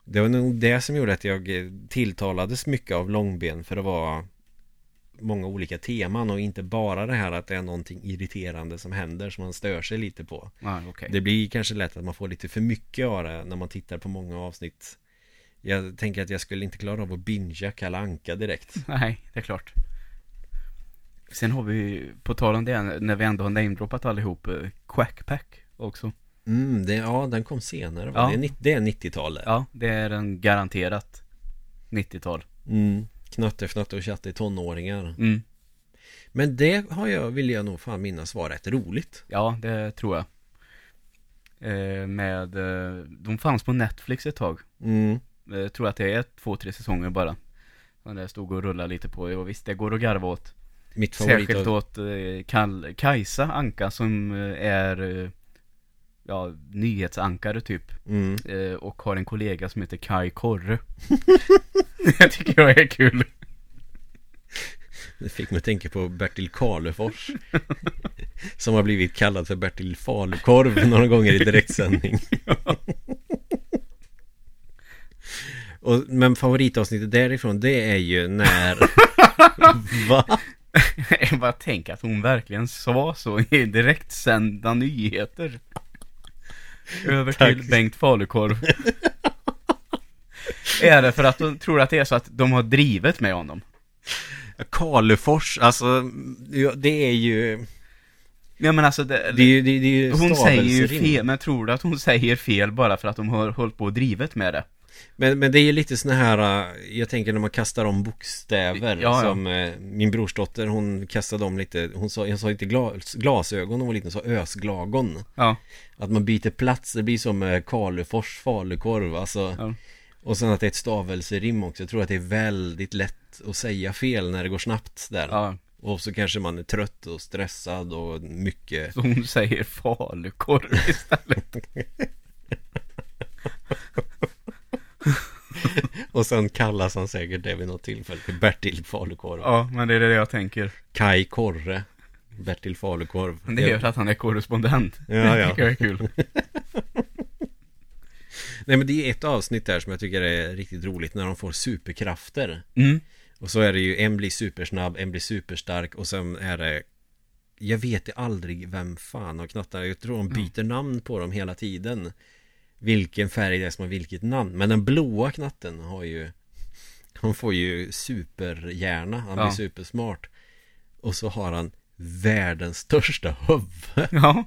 Det var nog det som gjorde att jag eh, tilltalades mycket av långben för det var många olika teman och inte bara det här att det är någonting irriterande som händer som man stör sig lite på. Ja, okej. Det blir kanske lätt att man får lite för mycket av det när man tittar på många avsnitt. Jag tänker att jag skulle inte klara av att bingea Kalle Anka direkt. [LAUGHS] Nej, det är klart. Sen har vi, på tal om det, när vi ändå har namedroppat allihop, eh, Quackpack också. Mm, det, ja, den kom senare. va? Ja. Det är, det är 90-talet. Ja, det är en garanterat 90-tal. Mm, knatte, fnatte och tjatte tonåringar. Mm. Men det har jag, vill jag nog fan minnas var rätt roligt. Ja, det tror jag. Eh, med, eh, de fanns på Netflix ett tag. Mm, Jag tror att det är två, tre säsonger bara. Så det stod och rullade lite på. Och visst, det går att garva åt. Mitt favorit Särskilt av... åt eh, Kal- Kajsa Anka som eh, är eh, ja, nyhetsankare typ. Mm. Eh, och har en kollega som heter Kai Korre. [LAUGHS] det tycker jag är kul. Det fick mig att tänka på Bertil Karlefors [LAUGHS] Som har blivit kallad för Bertil Falukorv några gånger i direktsändning [LAUGHS] Och, Men favoritavsnittet därifrån det är ju när Va? [LAUGHS] jag bara tänker att hon verkligen sa så i direktsända nyheter. Över till Tack. Bengt Falukorv. [LAUGHS] är det för att de tror att det är så att de har drivet med honom? Karlefors, alltså Det är ju Ja men alltså det, Det det, det är ju Hon säger ju fel, men tror du att hon säger fel bara för att de har hållit på och drivet med det? Men, men det är ju lite såna här äh, Jag tänker när man kastar om bokstäver Ja, ja. Som eh, min brorsdotter hon kastade om lite Hon sa, jag sa inte glas, glasögon hon var liten, så ösglagon Ja, Att man byter plats, det blir som med Karlefors falukorv alltså Ja. Och sen att det är ett stavelserim också Jag tror att det är väldigt lätt att säga fel när det går snabbt där ja. Och så kanske man är trött och stressad och mycket Så hon säger falukorv istället. [LAUGHS] [LAUGHS] Och sen kallas han säkert det vid något tillfälle till Bertil Falukorv Ja, men det är det jag tänker. Kai Korre Bertil Falukorv Men det gör att han är korrespondent. Ja, [LAUGHS] det ja. tycker jag är kul. [LAUGHS] Nej men det är ett avsnitt där som jag tycker är riktigt roligt när de får superkrafter Mm. Och så är det ju en blir supersnabb, en blir superstark och sen är det Jag vet aldrig vem fan har knattar Jag tror de byter namn på dem hela tiden Vilken färg det är som har vilket namn Men den blåa knatten har ju [LAUGHS] Han får ju superhjärna Han blir Ja. supersmart Och så har han Världens största huvud [LAUGHS] Ja.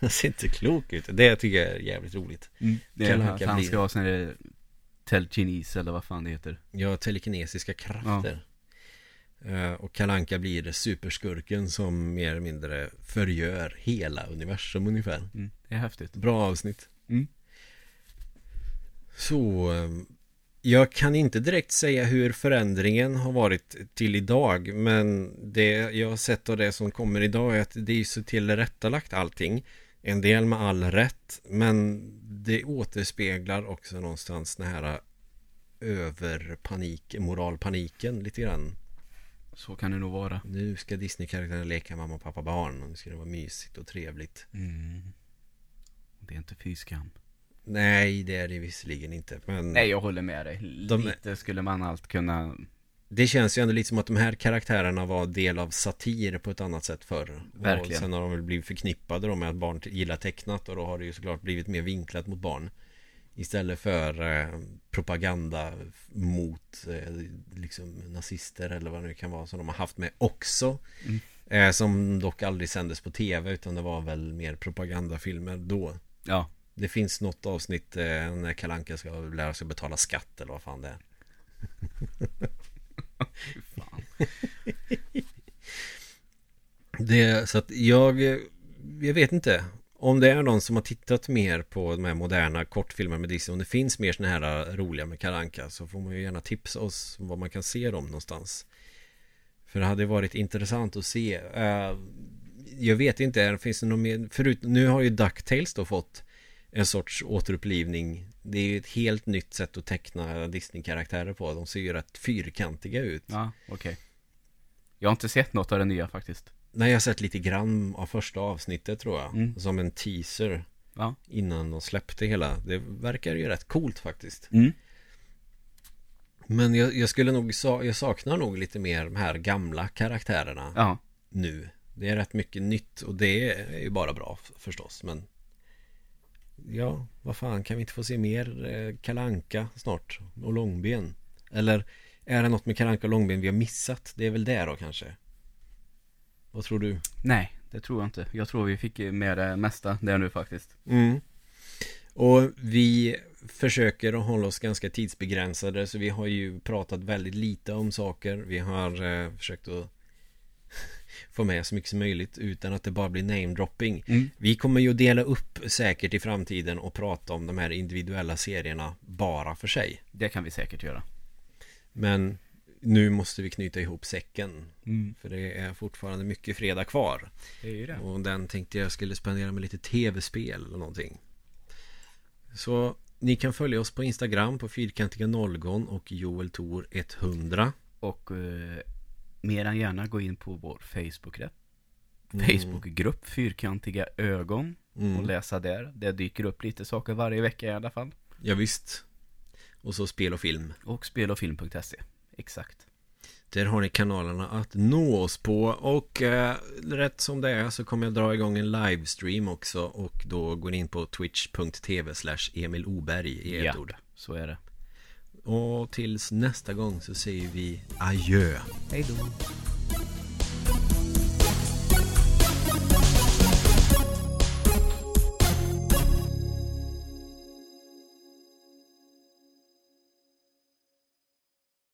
Han ser inte klok ut Det tycker jag är jävligt roligt Det är att han ska ha sån här telekinis eller vad fan det heter. Ja, telekinesiska krafter Eh, Och Kalanka blir superskurken som mer eller mindre förgör hela universum ungefär Mm. Det är häftigt. Bra avsnitt Mm. Så eh, Jag kan inte direkt säga hur förändringen har varit till idag Men det jag har sett av det som kommer idag är att det är så tillrättalagt allting En del med all rätt Men det återspeglar också någonstans den här överpanik, moralpaniken lite grann Så kan det nog vara. Nu ska Disney-karaktärerna leka mamma, pappa, barn och nu ska det vara mysigt och trevligt Mm. Det är inte fy skam. Nej, det är det visserligen inte men Nej, jag håller med dig. De- Lite skulle man allt kunna... Det känns ju ändå lite som att de här karaktärerna var del av satir på ett annat sätt förr Och Verkligen. sen har de väl blivit förknippade då med att barn gillar tecknat och då har det ju såklart blivit mer vinklat mot barn Istället för eh, propaganda mot eh, liksom nazister eller vad det nu kan vara som de har haft med också Mm. eh, Som dock aldrig sändes på tv utan det var väl mer propagandafilmer då Ja. Det finns något avsnitt eh, när Kalanka ska lära sig betala skatt eller vad fan det är fan. Det, så att jag, eh, jag vet inte om det är någon som har tittat mer på de här moderna kortfilmerna med Disney Om det finns mer sådana här eh, roliga med Kalanka Så får man ju gärna tipsa oss om var man kan se dem någonstans För det hade varit intressant att se Eh, jag vet inte, finns det något mer Förut, nu har ju DuckTales då fått En sorts återupplivning Det är ju ett helt nytt sätt att teckna Disney-karaktärer på De ser ju rätt fyrkantiga ut Ja, okej. Jag har inte sett något av det nya faktiskt. Nej, jag har sett lite grann av första avsnittet tror jag. Mm. Som en teaser Ja. innan de släppte hela. Det verkar ju rätt coolt faktiskt. Mm. Men jag, jag skulle nog, jag saknar nog lite mer de här gamla karaktärerna Ja. nu. Det är rätt mycket nytt och det är ju bara bra förstås. Men ja, vad fan, kan vi inte få se mer eh, Kalanka snart? Och Långben? Eller är det något med Kalanka och Långben vi har missat? Det är väl det då kanske? Vad tror du? Nej, det tror jag inte. Jag tror vi fick med det mesta där nu faktiskt. Mm. Och vi försöker att hålla oss ganska tidsbegränsade så vi har ju pratat väldigt lite om saker. Vi har eh, försökt att få med så mycket som möjligt utan att det bara blir namedropping. Mm. Vi kommer ju att dela upp säkert i framtiden och prata om de här individuella serierna bara för sig. Det kan vi säkert göra. Men nu måste vi knyta ihop säcken. Mm. För det är fortfarande mycket fredag kvar. Det är ju det. Och den tänkte jag skulle spendera med lite tv-spel eller någonting. Så ni kan följa oss på Instagram på fyrkantiga nollgon och Joel Tor 100. Och eh, mer än gärna gå in på vår Facebook-grupp. Mm. Facebookgrupp Fyrkantiga ögon. Och Mm. läsa där. Det dyker upp lite saker varje vecka i alla fall. Ja, visst. Och så spel och film. Och spelofilm.se. Exakt. Där har ni kanalerna att nå oss på och eh, rätt som det är så kommer jag dra igång en livestream också och då går ni in på twitch.tv slash Emil Oberg i ett Ja. ord. Så är det. Och tills nästa gång så säger vi adjö. Hej då.